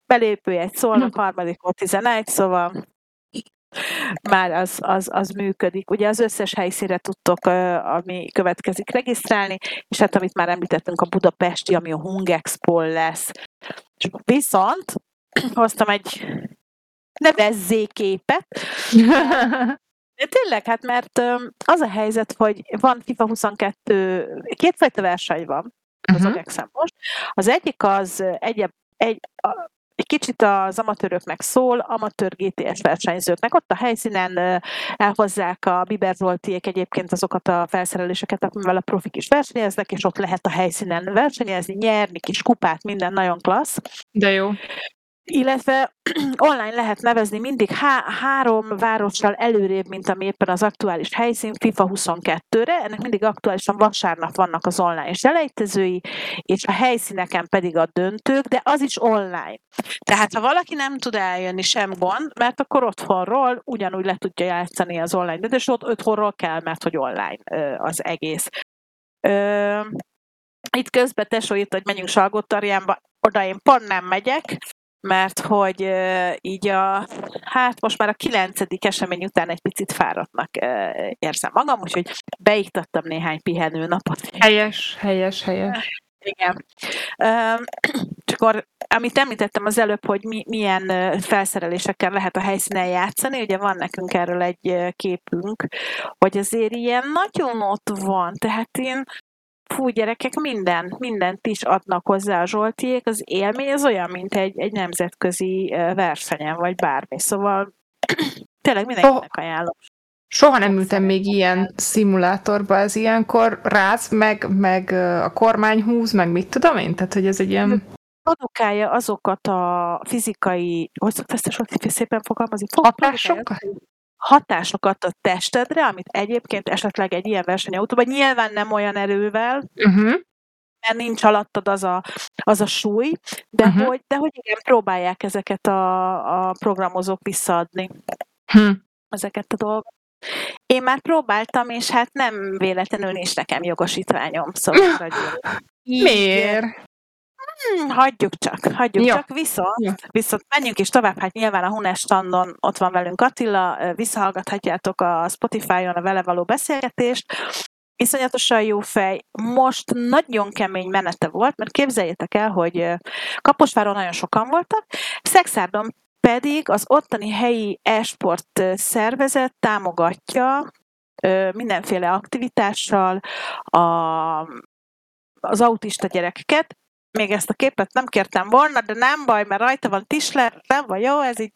belépő egy szolnok, harmadik volt 11, szóval már az, az, az működik. Ugye az összes helyszínre tudtok, ami következik, regisztrálni, és hát amit már említettünk, a budapesti, ami a Hung Expo lesz. Viszont hoztam egy nevezzéképet, de tényleg, hát mert az a helyzet, hogy van FIFA 22, kétfajta verseny van az. OGEX-en most. Az egyik az egy, egy, a, egy kicsit az amatőröknek szól, amatőr GTS versenyzőknek. Ott a helyszínen elhozzák a Biber Zoltiék egyébként azokat a felszereléseket, amivel a profik is versenyeznek, és ott lehet a helyszínen versenyezni, nyerni, kis kupát, minden nagyon klassz De jó. Illetve online lehet nevezni mindig há- három várossal előrébb, mint ami éppen az aktuális helyszín FIFA 22-re. Ennek mindig aktuálisan vasárnap vannak az online selejtezői, és a helyszíneken pedig a döntők, de az is online. Tehát ha valaki nem tud eljönni, sem gond, mert akkor otthonról ugyanúgy le tudja játszani az online döntőt, és ott otthonról kell, mert hogy online az egész. Ö, itt közben tesó írt, hogy menjünk Salgótarjánba, oda én pont nem megyek, mert hogy így a, hát most már a kilencedik esemény után egy picit fáradtnak érzem magam, úgyhogy beiktattam néhány pihenőnapot. Helyes, helyes, helyes. Igen. Csak akkor, amit említettem az előbb, hogy mi, milyen felszerelésekkel lehet a helyszínen játszani, ugye van nekünk erről egy képünk, hogy azért ilyen nagyon ott van, tehát én fú, gyerekek, minden, mindent is adnak hozzá a Zsoltiék, az élmény az olyan, mint egy, egy nemzetközi versenyen, vagy bármi, szóval tényleg mindenkinek ajánlom. Soha nem ültem még ilyen szimulátorba, ez ilyenkor ráz, meg, meg a kormány húz, meg mit tudom én, tehát hogy ez egy ilyen... Produkálja azokat a fizikai, hogy szokta ezt a szépen fogalmazni? Hatásokat? Hatásokat a testedre, amit egyébként esetleg egy ilyen versenyautóban nyilván nem olyan erővel, Uh-huh. mert nincs alattad az a, az a súly, de, Mhm. hogy, de hogy igen, próbálják ezeket a, a programozók visszaadni, Hm. ezeket a dolgokat. Én már próbáltam, és hát nem véletlenül nincs nekem jogosítványom, szóval Miért? Hmm, hagyjuk csak, hagyjuk Jó. csak, viszont, Jó. viszont menjünk is tovább, hát nyilván a Hunes standon ott van velünk Attila, visszahallgathatjátok a Spotify-on a vele való beszélgetést, iszonyatosan jó fej, most nagyon kemény menete volt, mert képzeljétek el, hogy Kaposváron nagyon sokan voltak, Szexárdon pedig az ottani helyi e-sport szervezet támogatja mindenféle aktivitással a, az autista gyerekeket, még ezt a képet nem kértem volna, de nem baj, mert rajta van Tisler, nem baj, jó, ez így.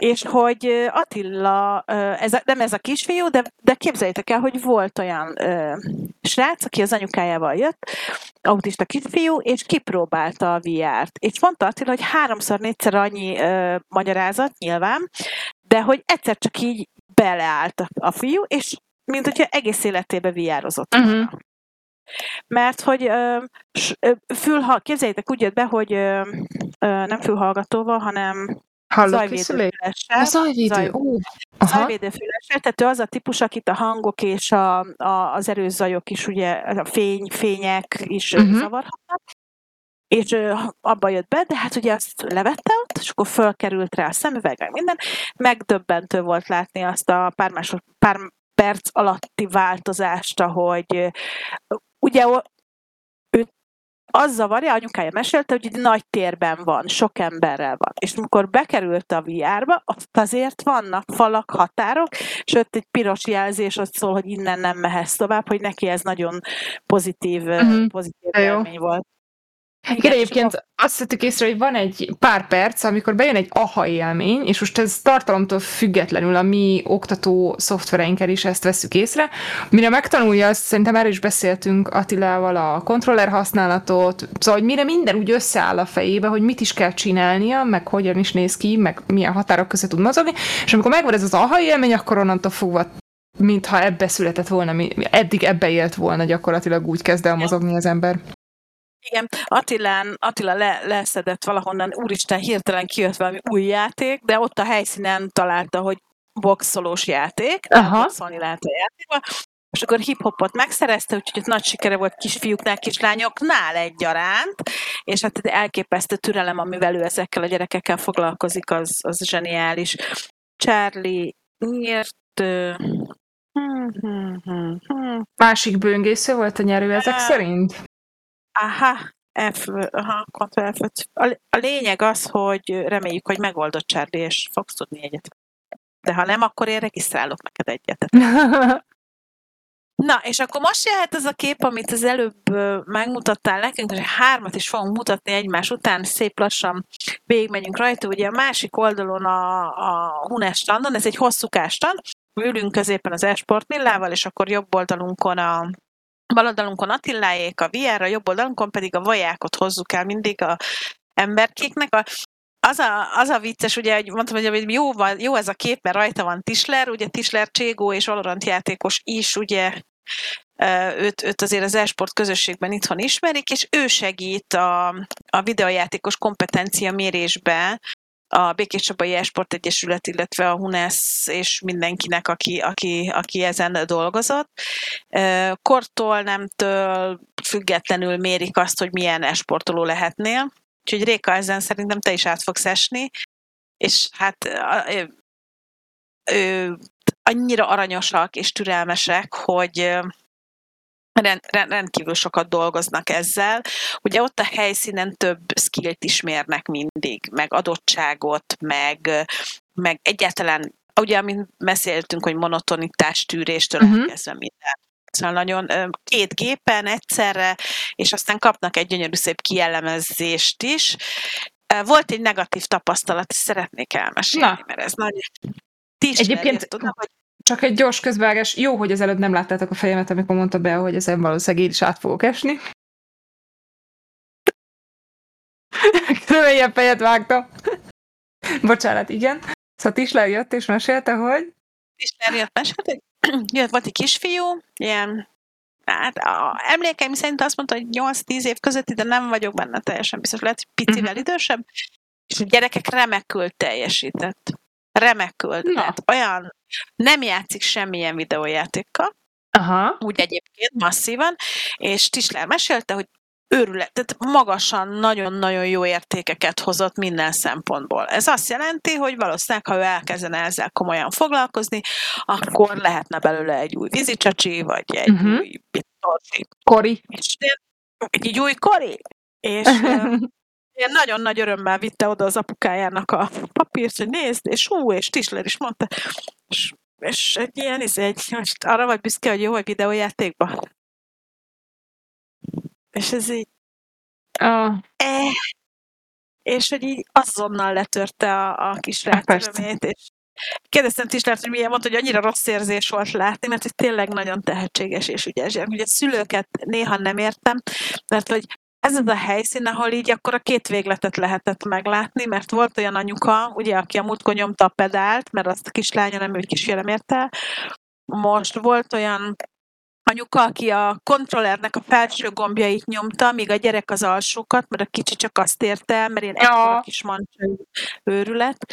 És hogy Attila, ez a, nem ez a kisfiú, de, de képzeljétek el, hogy volt olyan ö, srác, aki az anyukájával jött, autista kisfiú, és kipróbálta a VR-t. És mondta Attila, hogy háromszor, négyszer annyi ö, magyarázat, nyilván, de hogy egyszer csak így beleállt a, a fiú, és mint hogyha egész életébe viározott Mhm. Mert hogy ö, s- ö, fülha, képzeljétek, úgy jött be, hogy ö, ö, nem fülhallgatóval, hanem zajvédőfülessel. Zajvédő, Zaj- ó. Zajvédőfülessel, tehát ő az a típus, akit a hangok és a, a, az erős zajok is, ugye a fény, fények is uh-huh. zavarhatnak. És ö, abba jött be, de hát ugye azt levette ott, és akkor fölkerült rá a szemüveg, meg minden. Megdöbbentő volt látni azt a pár, másod, pár perc alatti változást, ahogy ugye ő az zavarja, anyukája mesélte, hogy egy nagy térben van, sok emberrel van. És amikor bekerült a VR-ba, ott azért vannak falak, határok, és ott egy piros jelzés ott szól, hogy innen nem mehetsz tovább, hogy neki ez nagyon pozitív, uh-huh. pozitív élmény volt. Igen, és egyébként azt vettük észre, hogy van egy pár perc, amikor bejön egy aha élmény, és most ez tartalomtól függetlenül a mi oktató szoftvereinkkel is ezt veszük észre. Mire megtanulja, azt szerintem erről is beszéltünk Attilával a kontroller használatot, szóval, hogy mire minden úgy összeáll a fejébe, hogy mit is kell csinálnia, meg hogyan is néz ki, meg milyen határok között tud mozogni, és amikor megvan ez az aha élmény, akkor onnantól fogva mintha ebbe született volna, eddig ebbe élt volna gyakorlatilag úgy kezd el mozogni az ember. Igen, Attilán, Attila le, leszedett valahonnan, úristen, hirtelen kijött valami új játék, de ott a helyszínen találta, hogy boxolós játék, Aha. boxolni lehet a játékban, és akkor hip-hopot megszerezte, úgyhogy ott nagy sikere volt kisfiúknál, kislányoknál egyaránt, és hát elképesztő türelem, amivel ő ezekkel a gyerekekkel foglalkozik, az, az zseniális. Charlie nyírt... ö, hmm, hmm, hmm. Másik böngésző volt a nyerő ezek szerint? Aha, F, aha, Ctrl f a, a lényeg az, hogy reméljük, hogy megoldott Charlie, és fogsz tudni egyet. De ha nem, akkor én regisztrálok neked egyet. Na, és akkor most jöhet ez a kép, amit az előbb megmutattál nekünk, hogy hármat is fogunk mutatni egymás után, szép lassan végigmegyünk rajta. Ugye a másik oldalon a, a Hunes standon, ez egy hosszúkás stand, ülünk középen az Esport Millával, és akkor jobb oldalunkon a bal oldalunkon Attiláék a VR, a jobb oldalunkon pedig a vajákot hozzuk el mindig a emberkéknek. A, az a, az a vicces, ugye, hogy mondtam, hogy jó, jó ez a kép, mert rajta van Tisler, ugye Tisler Cségó és Valorant játékos is, ugye őt, őt azért az esport közösségben itthon ismerik, és ő segít a, a videojátékos kompetencia mérésbe a Békés Csabai Esport Egyesület, illetve a HUNESZ és mindenkinek, aki, aki, aki ezen dolgozott. Kortól, nemtől függetlenül mérik azt, hogy milyen esportoló lehetnél. Úgyhogy Réka, ezen szerintem te is át fogsz esni. És hát ö, annyira aranyosak és türelmesek, hogy rendkívül sokat dolgoznak ezzel. Ugye ott a helyszínen több skillt is mérnek mindig, meg adottságot, meg, meg egyáltalán, ugye, amint beszéltünk, hogy monotonitás tűréstől uh-huh. elkezdve minden. Szóval nagyon két gépen egyszerre, és aztán kapnak egy gyönyörű szép kijellemezést is. Volt egy negatív tapasztalat, és szeretnék elmesélni, Na. mert ez nagy... Ti is Egyébként- oda, hogy Csak egy gyors közvágás. Jó, hogy az előbb nem láttátok a fejemet, amikor mondta be, hogy ezen valószínűleg én is át fogok esni. Körülbelül fejet vágtam. Bocsánat, igen. Szóval Tisler jött és mesélte, hogy Ismer jött mesélt, hogy jött, volt egy kisfiú, ilyen, hát a, emlékeim szerint azt mondta, hogy 8-10 év közötti, de nem vagyok benne teljesen biztos, lehet, hogy picivel Mhm. idősebb, és a gyerekek remekül teljesített. Remekül. Na. Tehát olyan, nem játszik semmilyen videójátékkal, aha, úgy egyébként masszívan, és Tisler mesélte, hogy őrület, tehát magasan nagyon-nagyon jó értékeket hozott minden szempontból. Ez azt jelenti, hogy valószínűleg, ha ő elkezdene ezzel komolyan foglalkozni, akkor lehetne belőle egy új vízicsacsi, vagy egy Mhm. új bitorsi. Kori. És egy új kori. És ilyen nagyon nagy örömmel vitte oda az apukájának a papírt, hogy nézd, és hú, és Tisler is mondta, és, és egy ilyen, ez egy, most arra vagy büszke, hogy jó vagy videójátékban. És ez így, Ah, eh, és hogy így azonnal letörte a, a kis rátörömét, és kérdeztem Tislert, hogy milyen mondta, hogy annyira rossz érzés volt látni, mert hogy tényleg nagyon tehetséges és ügyes gyerek. Ugye szülőket néha nem értem, mert hogy ez az a helyszín, ahol így akkor a két végletet lehetett meglátni, mert volt olyan anyuka, ugye, aki a múltkor nyomta a pedált, mert azt a kislánya nem ő kisfiam érte. Most volt olyan anyuka, aki a kontrollernek a felső gombjait nyomta, míg a gyerek az alsókat, mert a kicsi csak azt érte el, mert én Ja. kis mancsai őrület.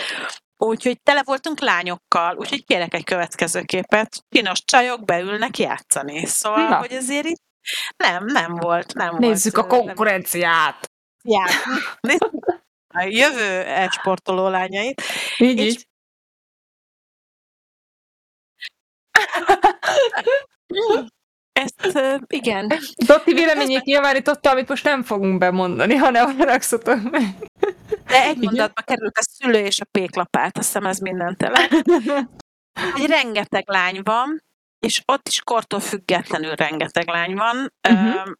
Úgyhogy tele voltunk lányokkal, úgyhogy kérek egy következő képet. Csinos csajok beülnek játszani. Szóval, Na. hogy azért itt nem, nem volt, nem Nézzük a volt. nem- konkurenciát. játszani. Nézzük A jövő egysportoló lányait. Így, És- így. Ezt ö, igen, Dotti véleményét nyilvánította, amit most nem fogunk bemondani, hanem haragszotok meg. de egy Igen. mondatba került a szülő és a péklapát, azt hiszem ez mindent el. Egy rengeteg lány van, és ott is kortól függetlenül rengeteg lány van, öm,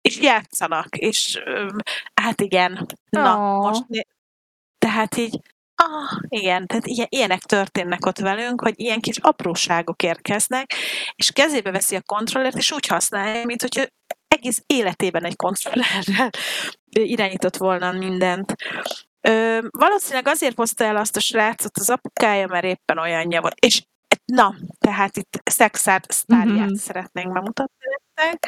és játszanak, és hát igen, na, Ó. most tehát így, ah, igen, tehát ilyen, ilyenek történnek ott velünk, hogy ilyen kis apróságok érkeznek, és kezébe veszi a kontrollert, és úgy használja, mint hogyha egész életében egy kontrollerrel irányított volna mindent. Ö, valószínűleg azért hozta el azt a srácot az apukája, mert éppen olyanja volt. És na, tehát itt szexárt sztárját Mhm. szeretnénk bemutatni nektek.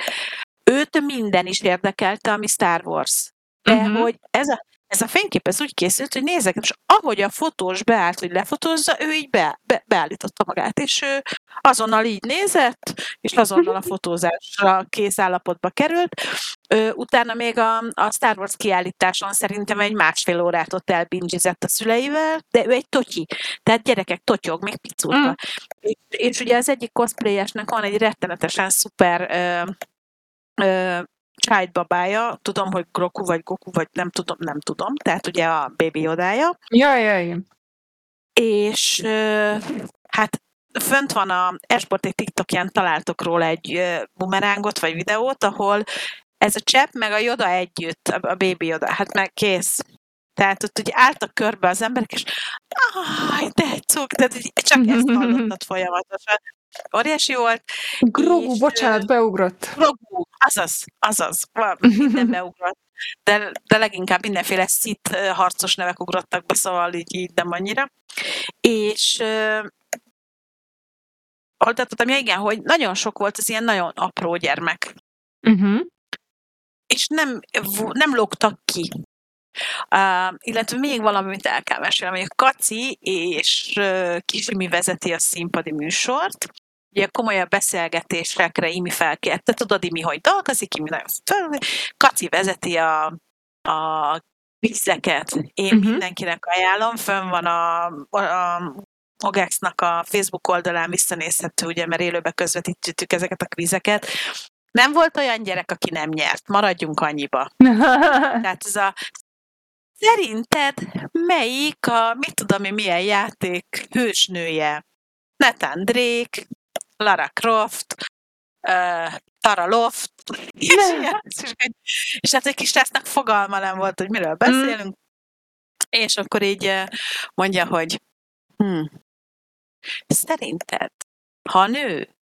Őt minden is érdekelte, ami Star Wars. De Mhm. hogy ez a, ez a fénykép ez úgy készült, hogy nézzek, és ahogy a fotós beállt, hogy lefotózza, ő így be, be, beállította magát, és ő azonnal így nézett, és azonnal a fotózásra kész állapotba került. Ö, utána még a, a Star Wars kiállításon szerintem egy másfél órát ott elbingizett a szüleivel, de ő egy totyi. Tehát gyerekek totyog, még picurka. Mm. Mm. És, és ugye az egyik cosplayesnek van egy rettenetesen szuper ö, ö, Child babája, tudom, hogy Groku vagy Goku, vagy nem tudom, nem tudom, tehát ugye a Baby Yodája, Jaj, jaj, és hát fönt van a Esport egy TikTokján találtok róla egy bumerángot vagy videót, ahol ez a csepp meg a Yoda együtt, a, Baby Yoda, hát meg kész. Tehát ott ugye álltak körbe az emberek, és áj, de cuk, tehát így csak ezt hallottad folyamatosan. Óriási volt. Grogu, És, bocsánat, beugrott. Grogu, azaz, azaz, van, minden beugrott. De, de leginkább mindenféle szit harcos nevek ugrottak be, szóval így, így nem annyira. És tartottam, ja igen, hogy nagyon sok volt az ilyen nagyon apró gyermek, Uh-huh. és nem, nem lógtak ki. Uh, illetve még valami, amit el kell mesélni, hogy Kaci és uh, Kisimi vezeti a színpadi műsort, ugye komolyabb beszélgetésekre Imi felkérte, tudod Imi, hogy dolgozik, Imi nagyon föl, Kaci vezeti a, a vízeket. Én uh-huh. mindenkinek ajánlom, fönn van a, a Ogexnak a Facebook oldalán visszanézhető, ugye, mert élőbe közvetítjük ezeket a kvízeket. Nem volt olyan gyerek, aki nem nyert. Maradjunk annyiba. Tehát ez a Szerinted melyik a, mit tudom én, milyen játék hősnője? Nathan Drake, Lara Croft, uh, Tara Loft, és, ilyen, és, és hát egy kis lesznek fogalma nem volt, hogy miről beszélünk, és akkor így mondja, hogy hm, szerinted, ha nő,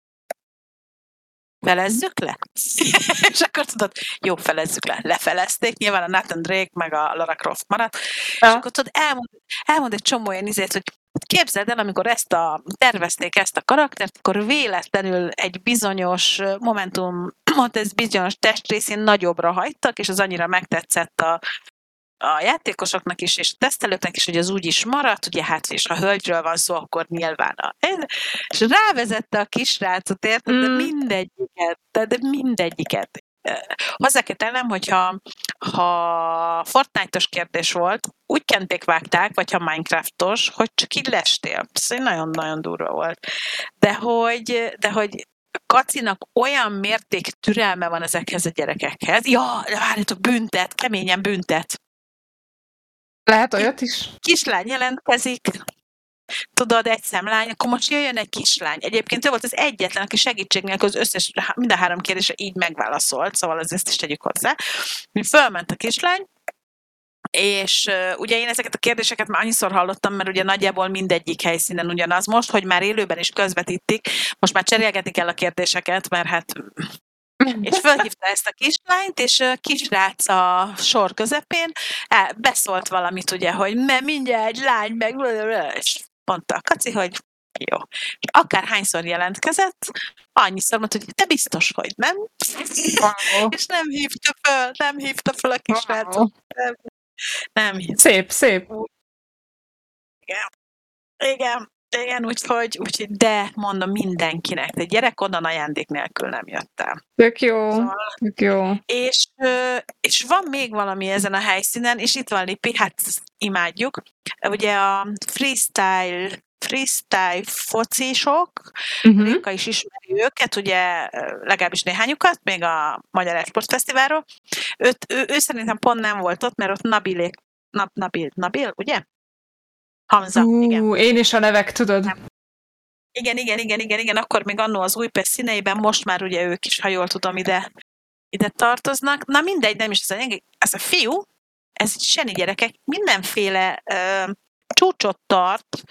felezzük le? és akkor tudod, jó, felezzük le. Lefelezték, nyilván a Nathan Drake meg a Lara Croft maradt, és Ja. akkor tudod, elmond, elmond egy csomó olyan izét, hogy képzeld el, amikor ezt a, tervezték ezt a karaktert, akkor véletlenül egy bizonyos momentum, ott ez bizonyos testrészén nagyobbra hagytak, és az annyira megtetszett a, a játékosoknak is, és a tesztelőknek is, hogy az úgy is maradt, ugye hát, és ha hölgyről van szó, akkor nyilván a... És rávezette a kisrácot, érted? De Mm. mindegyiket, de, de mindegyiket. Hozzá kell tennem, hogyha ha Fortnite-os kérdés volt, úgy kenték vágták, vagy ha Minecraftos, hogy csak így lestél. Ez nagyon-nagyon durva volt. De hogy, de hogy Kacinak olyan mérték türelme van ezekhez a gyerekekhez. Ja, de várjatok, büntet, keményen büntet. Lehet olyat is? Kislány jelentkezik, tudod, egy szemlány, akkor most jöjjön egy kislány. Egyébként ő volt az egyetlen, aki segítség nélkül az összes, mind a három kérdésre így megválaszolt, szóval az ezt is tegyük hozzá. Fölment a kislány, és uh, ugye én ezeket a kérdéseket már annyiszor hallottam, mert ugye nagyjából mindegyik helyszínen ugyanaz. Most, hogy már élőben is közvetítik, most már cserélgetni kell a kérdéseket, mert hát És felhívta ezt a kislányt, és a kisrác a sor közepén el, beszólt valamit, ugye, hogy mert mindjárt egy lány, meg és mondta a kaci, hogy jó. És akárhányszor jelentkezett, annyiszor mondta, hogy te biztos, hogy nem. Wow. és nem hívta föl, nem hívta föl a kisrácot. Wow. Nem, nem hívta. Szép, szép. Igen, igen, úgyhogy, úgyhogy de mondom mindenkinek, de gyerek onnan ajándék nélkül nem jött el. Tök jó, Szóval tök jó. És, és van még valami ezen a helyszínen, és itt van Lipi, hát imádjuk. Ugye a freestyle, freestyle focisok, Uh-huh. Réka is ismeri őket, ugye legalábbis néhányukat, még a Magyar Esport Fesztiválról. Őt, ő, ő szerintem pont nem volt ott, mert ott Nabilék, Nab, Nabil, Nabil, ugye? Hamza, igen. Ú, én is a nevek, tudod. Igen, igen, igen, igen, igen, akkor még annó az Újpest színeiben, most már ugye ők is, ha jól tudom, ide, ide tartoznak. Na mindegy, nem is ez a lényeg. Ez a fiú, ez seni gyerekek, mindenféle ö, csúcsot tart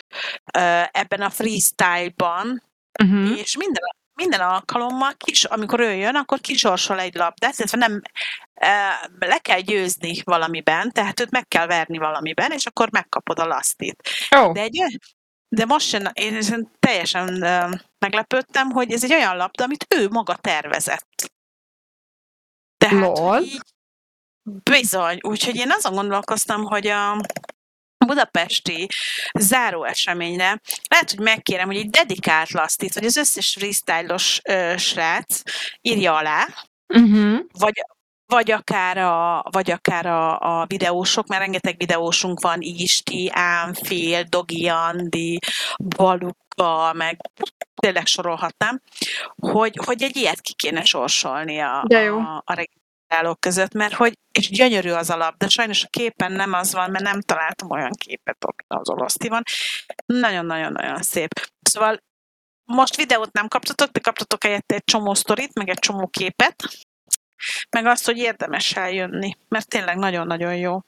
ö, ebben a freestyle-ban, Uh-huh. és minden, minden alkalommal, kis, amikor ő jön, akkor kisorsol egy labdát, illetve nem ö, le kell győzni valamiben, tehát őt meg kell verni valamiben, és akkor megkapod a lasztit. Ó, De, egy, de most sem, én teljesen meglepődtem, hogy ez egy olyan labda, amit ő maga tervezett. Tehát, Lol. így, bizony, úgyhogy én azon gondolkoztam, hogy a budapesti záró eseményre. Lehet, hogy megkérem, hogy egy dedikált lasztit, hogy az összes freestyle-os ö, srác írja alá, uh-huh. vagy, vagy akár, a, vagy akár a, a videósok, mert rengeteg videósunk van, Isti, Ámfél, Dogi Andi, Baluka, meg tényleg sorolhatnám, hogy, hogy egy ilyet ki kéne sorsolni a, a, a regisztrálók között, mert hogy, és gyönyörű az alap, de sajnos a képen nem az van, mert nem találtam olyan képet, ami az olaszti van. Nagyon-nagyon-nagyon szép. Szóval most videót nem kaptatok, de kaptatok helyette egy csomó sztorit, meg egy csomó képet, meg azt, hogy érdemes eljönni, mert tényleg nagyon-nagyon jó.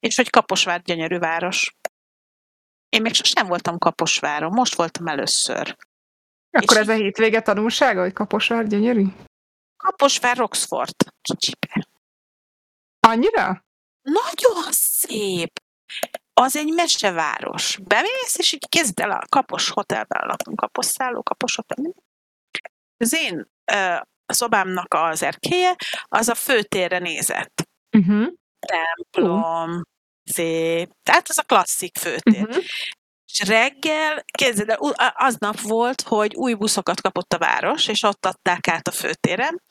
És hogy Kaposvár gyönyörű város. Én még sosem voltam Kaposváron, most voltam először. Akkor És ez a hétvége tanulsága, hogy Kaposvár gyönyörű? Kaposvár Roxford kicsibe. Annyira? Nagyon szép! Az egy meseváros. Bemész, és így kezd el a Kapos Hotelben lakunk, Kapos szálló, Kapos Hotel. Az én ö, szobámnak az erkéje, az a főtérre nézett. Uh-huh. templom, szép. Tehát ez a klasszik főtér. Uh-huh. És reggel, képzeld el, aznap volt, hogy új buszokat kapott a város, és ott adták át a főtéren.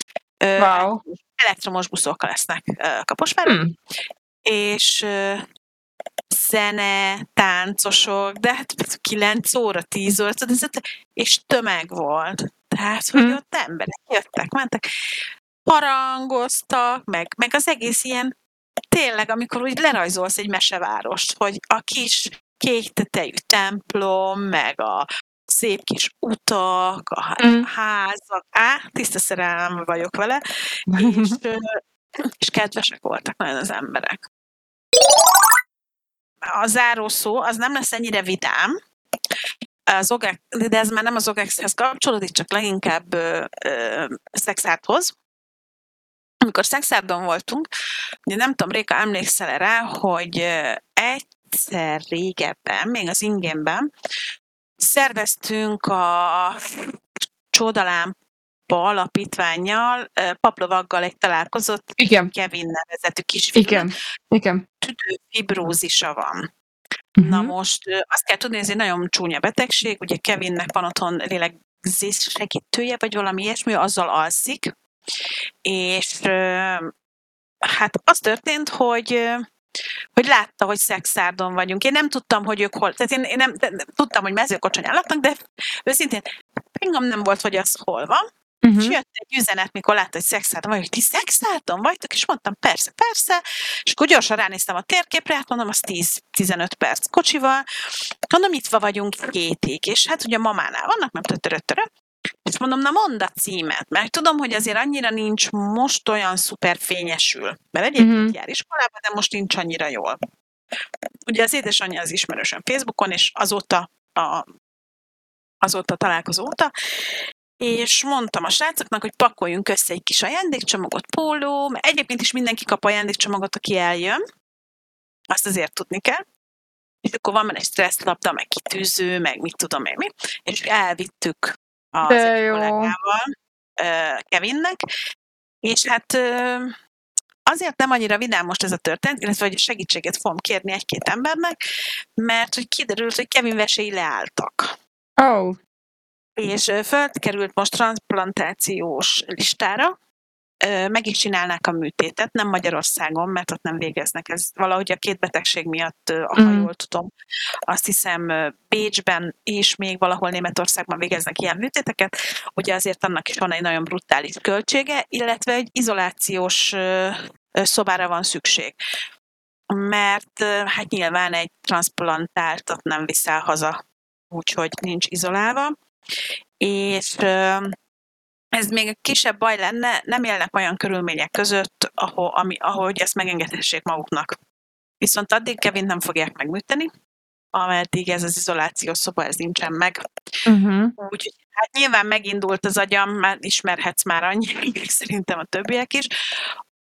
Wow. Elektromos buszok lesznek Kaposváron, Hmm. és zene, táncosok, de hát 9 óra, 10 óra, és tömeg volt. Tehát, hogy Hmm. ott emberek jöttek, mentek, harangoztak, meg, meg az egész ilyen, tényleg, amikor úgy lerajzolsz egy mesevárost, hogy a kis kék tetejű templom, meg a szép kis utak, a Mm. házak, á, tiszta szerelem vagyok vele, és, és kedvesek voltak nagyon az emberek. A záró szó az nem lesz ennyire vidám, az OGEX, de ez már nem az OGEX-hez kapcsolódik, csak leginkább ö, ö, Szexárthoz. Amikor Szexárdon voltunk, ugye nem tudom, Réka, emlékszel rá, hogy ö, egyszer régebben, még az ingénben, szerveztünk a Csodalámpa alapítványjal, Paplovaggal egy találkozót, Igen, Kevin nevezetű kisfiú, igen, igen. tüdőfibrózisa van. Na Uh-huh. most ö, azt kell tudni, ez egy nagyon csúnya betegség, ugye Kevinnek van otthon lélegzés segítője, vagy valami ilyesmi, azzal alszik, és hát az történt, hogy hogy látta, hogy szexárdon vagyunk. Én nem tudtam, hogy ők hol, tehát én, én nem, de- tudtam, hogy mezőkocsonyán laknak, de őszintén engem nem volt, hogy az hol van, és Uh-huh. jött egy üzenet, mikor látta, hogy szexárdon vagyok, ti szexárdon vagytok? És mondtam, persze, persze. És akkor gyorsan ránéztem a térképre, hát mondom, az 10-15 perc kocsival. Mondom, nyitva vagyunk hétig. És hát ugye mamánál vannak, nem tötörötörö. És mondom, na mondd a címet, mert tudom, hogy azért annyira nincs most olyan szuper fényesül. Mert egyébként Mhm. uh-huh. jár iskolába, de most nincs annyira jól. Ugye az édesanyja az ismerősöm Facebookon, és azóta, a, azóta találkozó óta, és mondtam a srácoknak, hogy pakoljunk össze egy kis ajándékcsomagot, póló, mert egyébként is mindenki kap ajándékcsomagot, aki eljön, azt azért tudni kell, és akkor van benne egy stresszlabda, meg kitűző, meg mit tudom én mi, és elvittük az De egyik jó. kollégával, Kevinnek, és hát azért nem annyira vidám most ez a történet, illetve hogy segítséget fogom kérni egy-két embernek, mert hogy kiderült, hogy Kevin veséi leálltak. Oh, És fölkerült most transplantációs listára, meg is csinálnák a műtétet, nem Magyarországon, mert ott nem végeznek. Ez valahogy a két betegség miatt, ha Mhm. jól tudom, azt hiszem Bécsben és még valahol Németországban végeznek ilyen műtéteket. Ugye azért annak is van egy nagyon brutális költsége, illetve egy izolációs szobára van szükség. Mert hát nyilván egy transplantáltat nem viszel haza, úgyhogy nincs izolálva. És ez még kisebb baj lenne, nem élnek olyan körülmények között, ahol, ami, ahogy ezt megengedhessék maguknak. Viszont addig Kevin nem fogják megműteni, ameddig ez az izolációs szoba, ez nincsen meg. uh-huh. Úgyhogy hát nyilván megindult az agyam, mert ismerhetsz már annyi, szerintem a többiek is.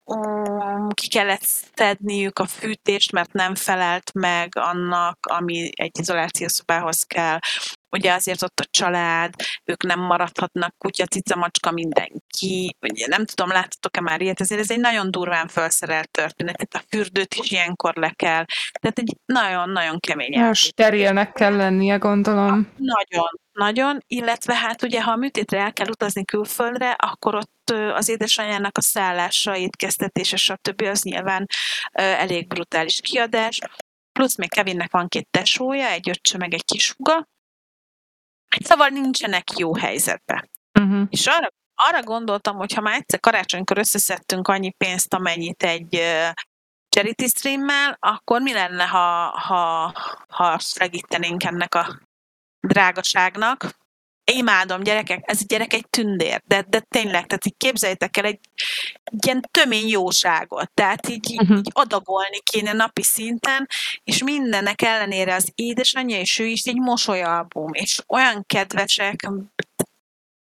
Um, ki kellett szedniük a fűtést, mert nem felelt meg annak, ami egy izolációs szobához kell. Ugye azért ott a család, ők nem maradhatnak, kutya, cica, macska, mindenki. Ugye nem tudom, láttatok-e már ilyet, ezért ez egy nagyon durván felszerelt történet. Tehát a fürdőt is ilyenkor le kell. Tehát egy nagyon-nagyon kemény Ja, sterilnek kell lennie, gondolom. nagyon, nagyon, illetve hát ugye, ha a műtétre el kell utazni külföldre, akkor ott az édesanyjának a szállása, étkeztetése, stb. az nyilván elég brutális kiadás. Plusz még Kevinnek van két tesója, egy öccse, meg egy kishuga. Hát szóval nincsenek jó helyzetben. Uh-huh. És arra, arra gondoltam, hogy ha már egyszer karácsonykor összeszedtünk annyi pénzt, amennyit egy charity streammel, akkor mi lenne, ha, ha, ha segítenénk ennek a drágaságnak. Imádom, gyerekek, ez a gyerek egy tündér, de, de tényleg, tehát így képzeljétek el egy, egy ilyen tömény jóságot, tehát így, így, Mhm. így adagolni kéne napi szinten, és mindennek ellenére az édesanyja és ő is egy mosolyalbum, és olyan kedvesek,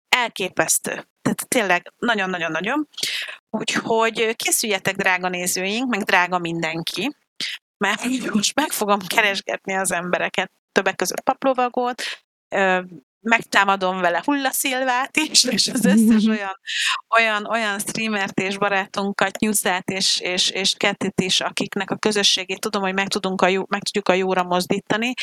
elképesztő. Tehát tényleg nagyon-nagyon-nagyon. Úgyhogy készüljetek, drága nézőink, meg drága mindenki, mert most meg fogom keresgetni az embereket, többek között paplovagot, ö, megtámadom vele hullaszilvát is, és az összes olyan, olyan, olyan streamert és barátunkat, Nyuszát és, és, és Kettit is, akiknek a közösségét tudom, hogy meg, tudunk a jó, meg tudjuk a jóra mozdítani,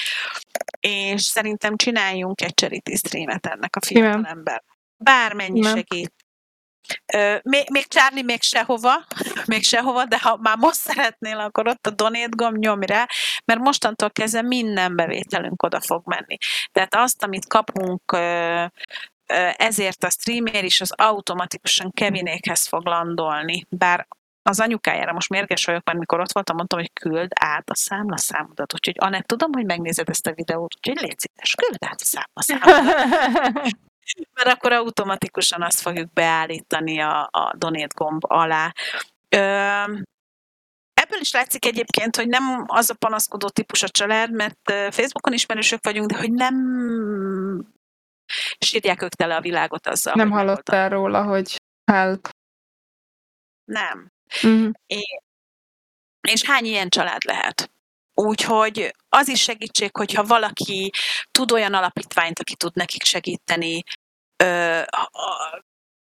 és szerintem csináljunk egy charity streamet ennek a fiatal ember. Bármennyi Igen. segít. Még, még Charlie még sehova, még sehova, de ha már most szeretnél, akkor ott a donate gomb nyomj rá, mert mostantól kezdve minden bevételünk oda fog menni. Tehát azt, amit kapunk ezért a streamért is, az automatikusan Kevinékhez fog landolni. Bár az anyukájára most mérges vagyok, mert mikor ott voltam, mondtam, hogy küld át a számlaszámodat. Úgyhogy Anett, tudom, hogy megnézed ezt a videót, úgyhogy légy szíves, küld át a számlaszámodat mert akkor automatikusan azt fogjuk beállítani a, a donate gomb alá. Ö, ebből is látszik egyébként, hogy nem az a panaszkodó típus a család, mert Facebookon ismerősök vagyunk, de hogy nem sírják ők tele a világot azzal. Nem hallottál róla, hogy help. Nem. Uh-huh. És hány ilyen család lehet? Úgyhogy az is segítség, hogyha valaki tud olyan alapítványt, aki tud nekik segíteni. Ö, a,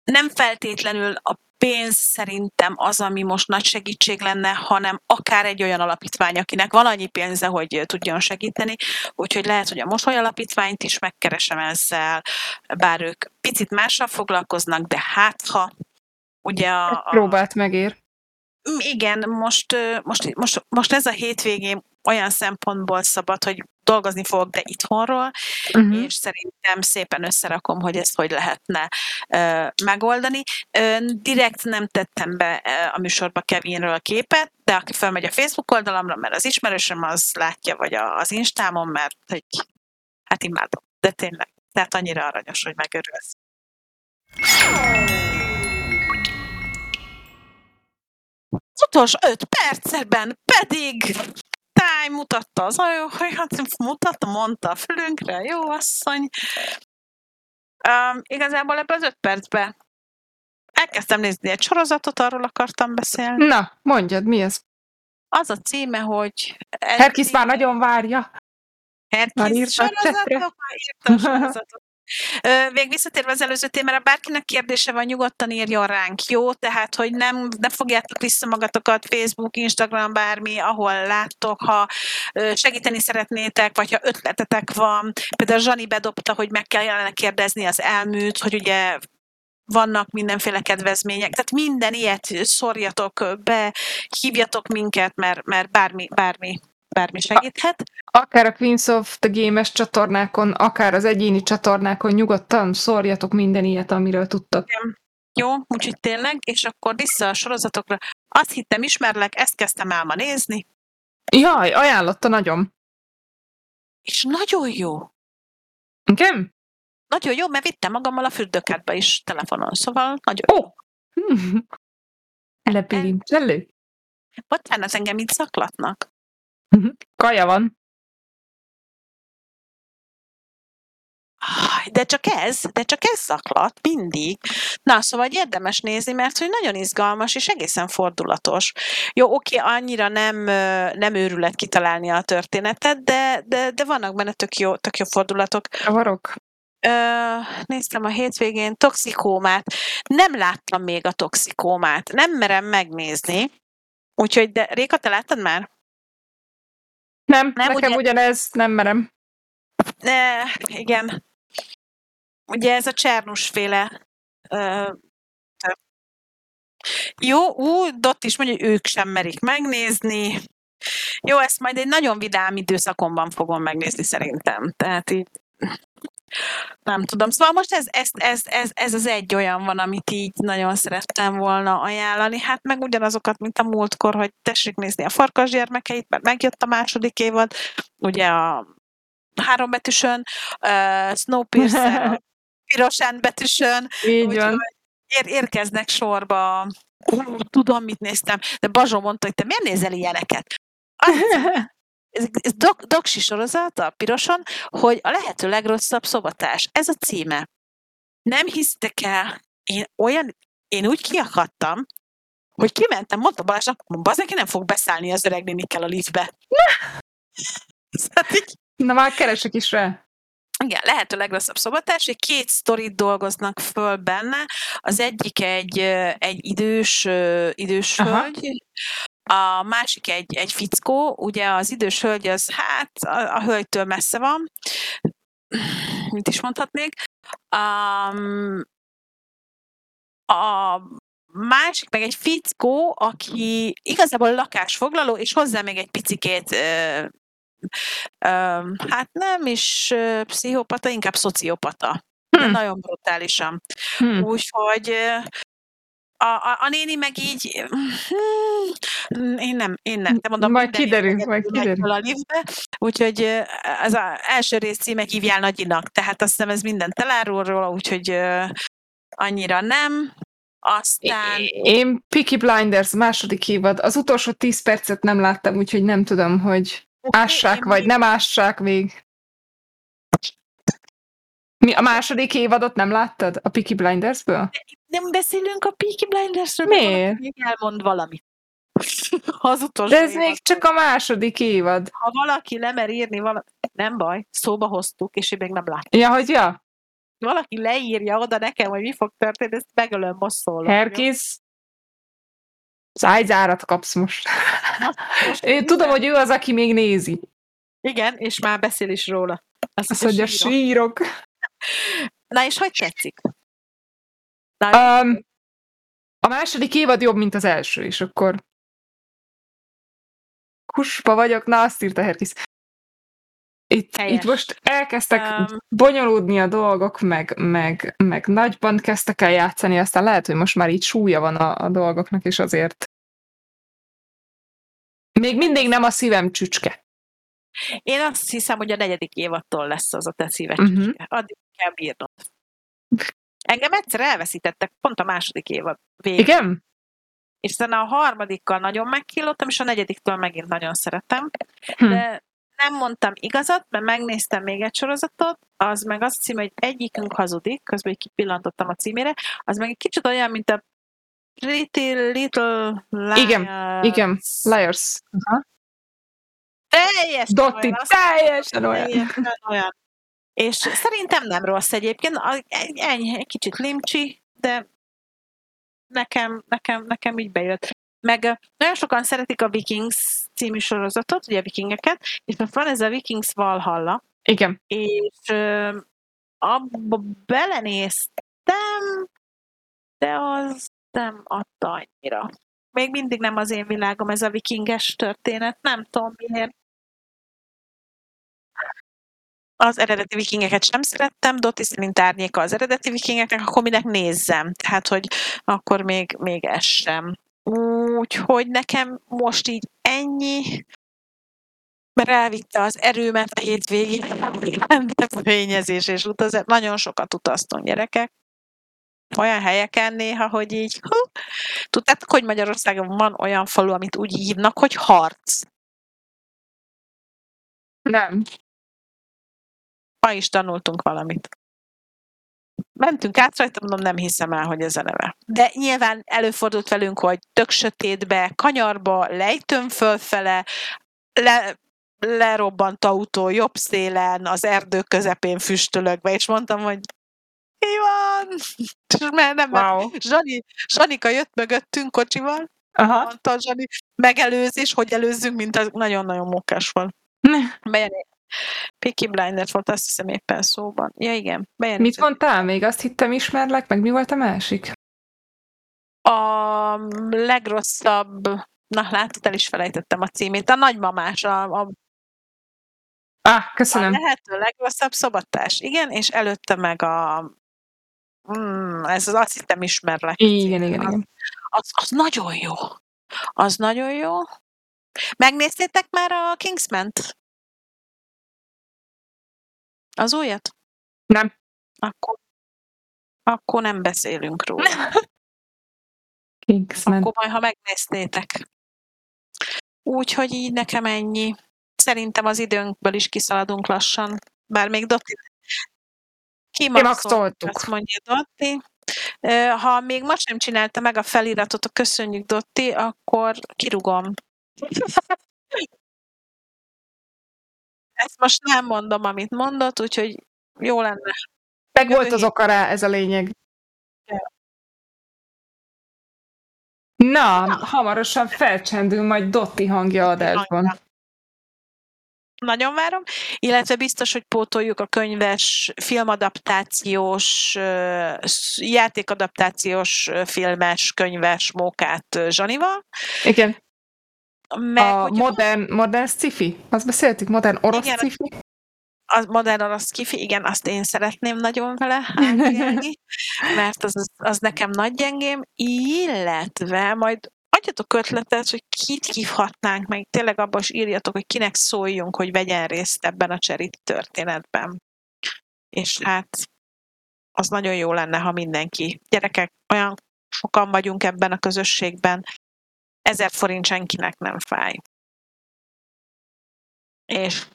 nem feltétlenül a pénz szerintem az, ami most nagy segítség lenne, hanem akár egy olyan alapítvány, akinek van annyi pénze, hogy tudjon segíteni. Úgyhogy lehet, hogy a mosoly alapítványt is megkeresem ezzel, bár ők picit mással foglalkoznak, de hát ha ugye a, a, Próbált megér. Igen, most, most, most, most ez a hétvégén olyan szempontból szabad, hogy dolgozni fogok, de itthonról, Uh-huh. és szerintem szépen összerakom, hogy ezt hogy lehetne ö, megoldani. Ö, direkt nem tettem be a műsorba Kevinről képet, de aki felmegy a Facebook oldalamra, mert az ismerősöm az látja, vagy a, az Instámon, mert hogy, hát imádom, de tényleg. Tehát annyira aranyos, hogy megörülsz. Az utolsó öt percben pedig Táj mutatta az ajó, hogy hát mutatta, mondta a fülünkre, jó asszony. Um, igazából ebben az öt percben elkezdtem nézni egy sorozatot, arról akartam beszélni. Na, mondjad, mi ez? Az a címe, hogy... Herkis már nagyon várja. Herkis sorozatok, már írta a sorozatot. Még visszatérve az előző témára, bárkinek kérdése van, nyugodtan írjon ránk, jó? Tehát, hogy nem, ne fogjátok vissza magatokat Facebook, Instagram, bármi, ahol láttok, ha segíteni szeretnétek, vagy ha ötletetek van. Például Zsani bedobta, hogy meg kellene kérdezni az elműt, hogy ugye vannak mindenféle kedvezmények, tehát minden ilyet szorjatok be, hívjatok minket, mert, mert bármi, bármi, bármi segíthet. Akár a Queens of the Games csatornákon, akár az egyéni csatornákon nyugodtan szórjatok minden ilyet, amiről tudtok. Jó, úgyhogy tényleg, és akkor vissza a sorozatokra. Azt hittem ismerlek, ezt kezdtem el ma nézni, Jaj, ajánlotta nagyon. és nagyon jó. Igen? Nagyon jó, mert vittem magammal a fürdőkádba is telefonon, szóval nagyon Ó! Hm. Lepilincs elő. Bocsánat, engem így zaklatnak. Kaja van. De csak ez, de csak ez zaklat, mindig. Na, szóval érdemes nézni, mert hogy nagyon izgalmas és egészen fordulatos. Jó, oké, annyira nem, nem őrület kitalálni a történetet, de, de, de vannak benne tök jó, tök jó fordulatok. Kavarok. Ö, néztem a hétvégén toxikómát. Nem láttam még a toxikómát. Nem merem megnézni. Úgyhogy, de Réka, te láttad már? Nem, Nem, nekem ugye- ugyanez, nem merem. Ne, igen. Ugye ez a Csernus féle ö, tö- jó, ú, Dott is mondja, hogy ők sem merik megnézni. Jó, ezt majd egy nagyon vidám időszakomban fogom megnézni szerintem. Tehát így nem tudom. Szóval most ez, ez, ez, ez, ez az egy olyan van, amit így nagyon szerettem volna ajánlani. Hát meg ugyanazokat, mint a múltkor, hogy tessék nézni a farkas gyermekeit, mert megjött a második évad, ugye a három betűsön, uh, Snowpiercer a betűsön, Így van. ér, érkeznek sorba. Tudom, mit néztem, de Bazsó mondta, hogy te miért nézel ilyeneket? Azt ez, dok, doksi sorozat a piroson, hogy a lehető legrosszabb szobatás. Ez a címe. Nem hisztek el, én olyan, én úgy kiakadtam, hogy kimentem, mondta Balázsnak, bazd neki nem fog beszállni az öreg nénikkel a liftbe. Szóval így Na már keresek is rá. igen, lehető legrosszabb szobatás, hogy két sztorit dolgoznak föl benne. Az egyik egy, egy idős, idős Aha. hölgy, a másik egy, egy fickó, ugye az idős hölgy az hát a, a hölgytől messze van, mit is mondhatnék. Um, a másik meg egy fickó, aki igazából lakásfoglaló, és hozzá még egy picikét ö, ö, hát nem is ö, pszichopata, inkább szociopata. De Hm. nagyon brutálisan. Hm. Úgyhogy a, a, a néni meg így, hmm, én nem, én nem. De mondom, Majd kiderül, majd kiderül. a liftbe, úgyhogy ö, az első rész címe hívjál Nagyinak, tehát azt hiszem ez minden elárul róla, úgyhogy annyira nem. Aztán Én Peaky Blinders második évad. Az utolsó 10 percet nem láttam, úgyhogy nem tudom, hogy ássák vagy még- nem ássák még. Mi a második évadot nem láttad a Peaky Blindersből? nem beszélünk a Peaky Blindersről, Miért? még elmond valamit. Az utolsó De ez évad. még csak a második évad. Ha valaki lemer írni valamit, nem baj, szóba hoztuk, és én még nem láttam. Ja, hogy ja, Valaki leírja oda nekem, hogy mi fog történni, ezt megölöm, most szólok. jó? Herkis, szájzárat kapsz most. Most Én tudom, hogy ő az, aki még nézi. Igen, és már beszél is róla. Azt, Azt mondja, mondja, sírok. Na és hogy tetszik? Na, Um, a második évad jobb, mint az első, és akkor kuspa vagyok, na azt írta Herkis. Itt, Helyes. itt most elkezdtek Um, bonyolódni a dolgok, meg, meg, meg nagyban kezdtek el játszani, aztán lehet, hogy most már így súlya van a, a dolgoknak, és azért még mindig nem a szívem csücske. én azt hiszem, hogy a negyedik évattól lesz az a te Mhm. csücske. Addig kell bírnod. Engem egyszer elveszítettek pont a második évad végén. Igen? És aztán a harmadikkal nagyon megkillottam, és a negyediktől megint nagyon szeretem. Hm. De nem mondtam igazat, mert megnéztem még egy sorozatot, az meg az cím, hogy egyikünk hazudik, közben így kipillantottam a címére, az meg egy kicsit olyan, mint a Pretty Little Liars. Igen, igen, Liars. Aha. Teljesen Dotti, olyan, azt teljesen olyan. Teljesen olyan. És szerintem nem rossz egyébként, ennyi, egy kicsit limcsi, de nekem, nekem, nekem így bejött. Meg nagyon sokan szeretik a Vikings című sorozatot, ugye a vikingeket, és most van ez a Vikings Valhalla, Igen. és abba belenéztem, de az nem adta annyira. Még mindig nem az én világom ez a vikinges történet, nem tudom miért. Az eredeti vikingeket sem szerettem, Dotti szerint árnyéka az eredeti vikingeknek, akkor minek nézzem. Tehát, hogy akkor még, még ez sem. Úgyhogy nekem most így ennyi, mert elvitte az erőmet a hétvégén, rendezvényezés és utazás. Nagyon sokat utaztunk gyerekek. Olyan helyeken néha, hogy így, hú. Tudtátok, hogy Magyarországon van olyan falu, amit úgy hívnak, hogy harc. Nem. Ma is tanultunk valamit. Mentünk át rajta, mondom, nem hiszem el, hogy ez a neve. De nyilván előfordult velünk, hogy tök sötétbe, kanyarba, lejtőn fölfele, le, lerobbant autó jobb szélen, az erdő közepén füstölögve, és mondtam, hogy mi van? És Mert nem, Wow. Zsani, Zsanika jött mögöttünk kocsival, Aha. mondta Zsani, megelőzés, hogy előzzünk, mint az nagyon-nagyon mókás volt. Bejani, Peaky Blinders volt, azt hiszem éppen szóban. Ja, igen. Bejani, Mit mondtál még? Azt hittem ismerlek, meg mi volt a másik? A legrosszabb, na látod, el is felejtettem a címét, a nagymamás, a, a, Ah, a köszönöm. lehető legrosszabb szobatás, igen, és előtte meg a mm, ez az azt hittem ismerlek. Igen, igen, igen. Az, az nagyon jó. Az nagyon jó. Megnéztétek már a Kingsman-t? Az újat? Nem. Akkor, akkor nem beszélünk róla. Kingsman. Akkor majd, ha megnéztétek. Úgyhogy így nekem ennyi. Szerintem az időnkből is kiszaladunk lassan. Bár még Dotti... Kimaxoltuk, azt mondja Dotti. Ha még most nem csinálta meg a feliratot, a köszönjük Dotti, akkor kirugom. Ezt most nem mondom, amit mondott, úgyhogy jó lenne. Meg volt az oka rá, ez a lényeg. Ja. Na, hamarosan felcsendül majd Dotti hangja adásban. Nagyon várom, illetve biztos, hogy pótoljuk a könyves, filmadaptációs, játékadaptációs, filmes, könyves mókát Zsanival. Igen. Meg, A modern, modern sci-fi? Azt beszéltük? Modern orosz Igen. sci-fi? a modern orosz kifi, igen, azt én szeretném nagyon vele átélni, mert az, az nekem nagy gyengém, illetve majd adjatok ötletet, hogy kit hívhatnánk meg, tényleg abban is írjatok, hogy kinek szóljunk, hogy vegyen részt ebben a cserit történetben. És hát az nagyon jó lenne, ha mindenki. Gyerekek, olyan sokan vagyunk ebben a közösségben, ezer forint senkinek nem fáj. És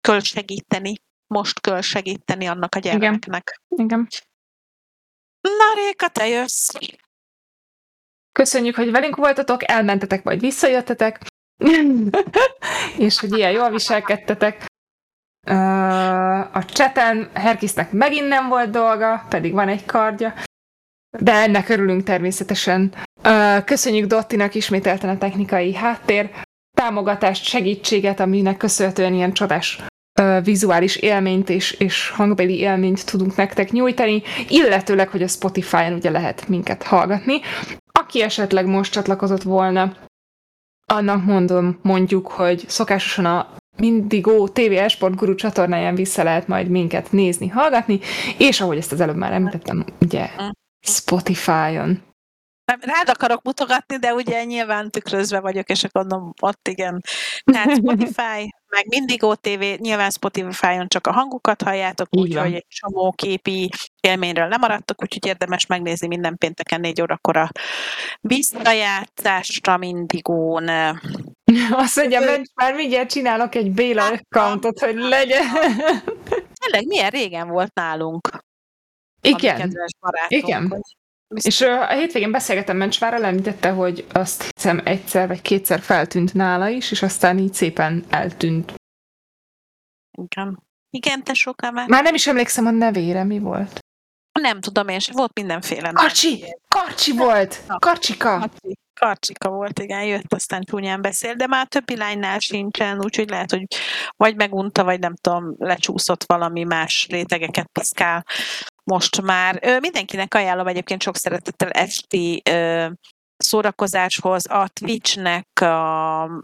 kell segíteni, most kell segíteni annak a gyermeknek. Igen. Na Réka, te jössz! Köszönjük, hogy velünk voltatok, elmentetek, vagy visszajöttetek, és hogy ilyen jól viselkedtetek. A cseten Herkisznek megint nem volt dolga, pedig van egy kardja, de ennek örülünk természetesen. Köszönjük Dottinak ismételten a technikai háttér, támogatást, segítséget, aminek köszönhetően ilyen csodás vizuális élményt és, és hangbeli élményt tudunk nektek nyújtani, illetőleg, hogy a Spotify-on ugye lehet minket hallgatni. Aki esetleg most csatlakozott volna, annak mondom, mondjuk, hogy szokásosan a Mindigo TV Esport Guru csatornáján vissza lehet majd minket nézni, hallgatni, és ahogy ezt az előbb már említettem, ugye Spotify-on. Nem, Rád akarok mutogatni, de ugye nyilván tükrözve vagyok, és akkor mondom, ott igen. Tehát Spotify, meg mindig OTV, nyilván Spotify-on csak a hangukat halljátok, úgyhogy egy csomó képi élményről lemaradtok, úgyhogy érdemes megnézni minden pénteken négy órakor a visszajátszást a Mindigón. Azt mondja, menj, már mindjárt csinálok egy Béla accountot, hogy legyen. Tényleg, milyen régen volt nálunk. Igen, kedves barátunk, Igen. hogy és a hétvégén beszélgettem Mencsvárral, említette, hogy azt hiszem egyszer vagy kétszer feltűnt nála is, és aztán így szépen eltűnt. Igen. Igen, te soká már. Már nem is emlékszem a nevére, mi volt. Nem tudom én sem, volt mindenféle. Karcsi! Karcsi volt! Karcsika! Karcsi. Karcsika volt, igen, jött, aztán csúnyán beszél, de már a többi lánynál sincsen, úgyhogy lehet, hogy vagy megunta, vagy nem tudom, lecsúszott valami más rétegeket piszkál most már. Ö, mindenkinek ajánlom egyébként sok szeretettel esti ö, szórakozáshoz a Twitchnek a,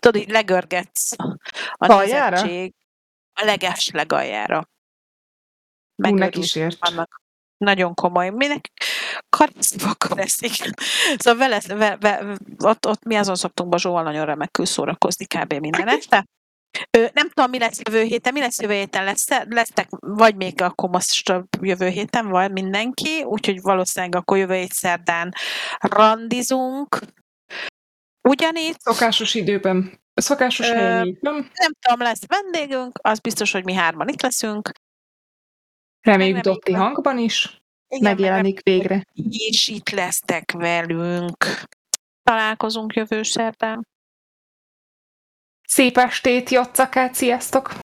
tudod, így legörgetsz a Aljára? nézettség a leges legaljára. Megőrült vannak. Nagyon komoly. Minek karcivak veszik. Szóval vele, ve, ve, ott, ott mi azon szoktunk Bazsóval nagyon remekül szórakozni kb. minden este. Ö, nem tudom, mi lesz jövő héten. Mi lesz jövő héten? Lesz, lesztek, vagy még akkor most jövő héten van mindenki, úgyhogy valószínűleg akkor jövő hét szerdán randizunk. Ugyanígy Szokásos időben. Szokásos Ö, így, nem? nem tudom, lesz vendégünk, az biztos, hogy mi hárman itt leszünk. Reméljük Dotti hangban is. Igen, meg Megjelenik végre. is itt lesztek velünk. Találkozunk jövő szerdán. Szép estét, Jacakát, sziasztok!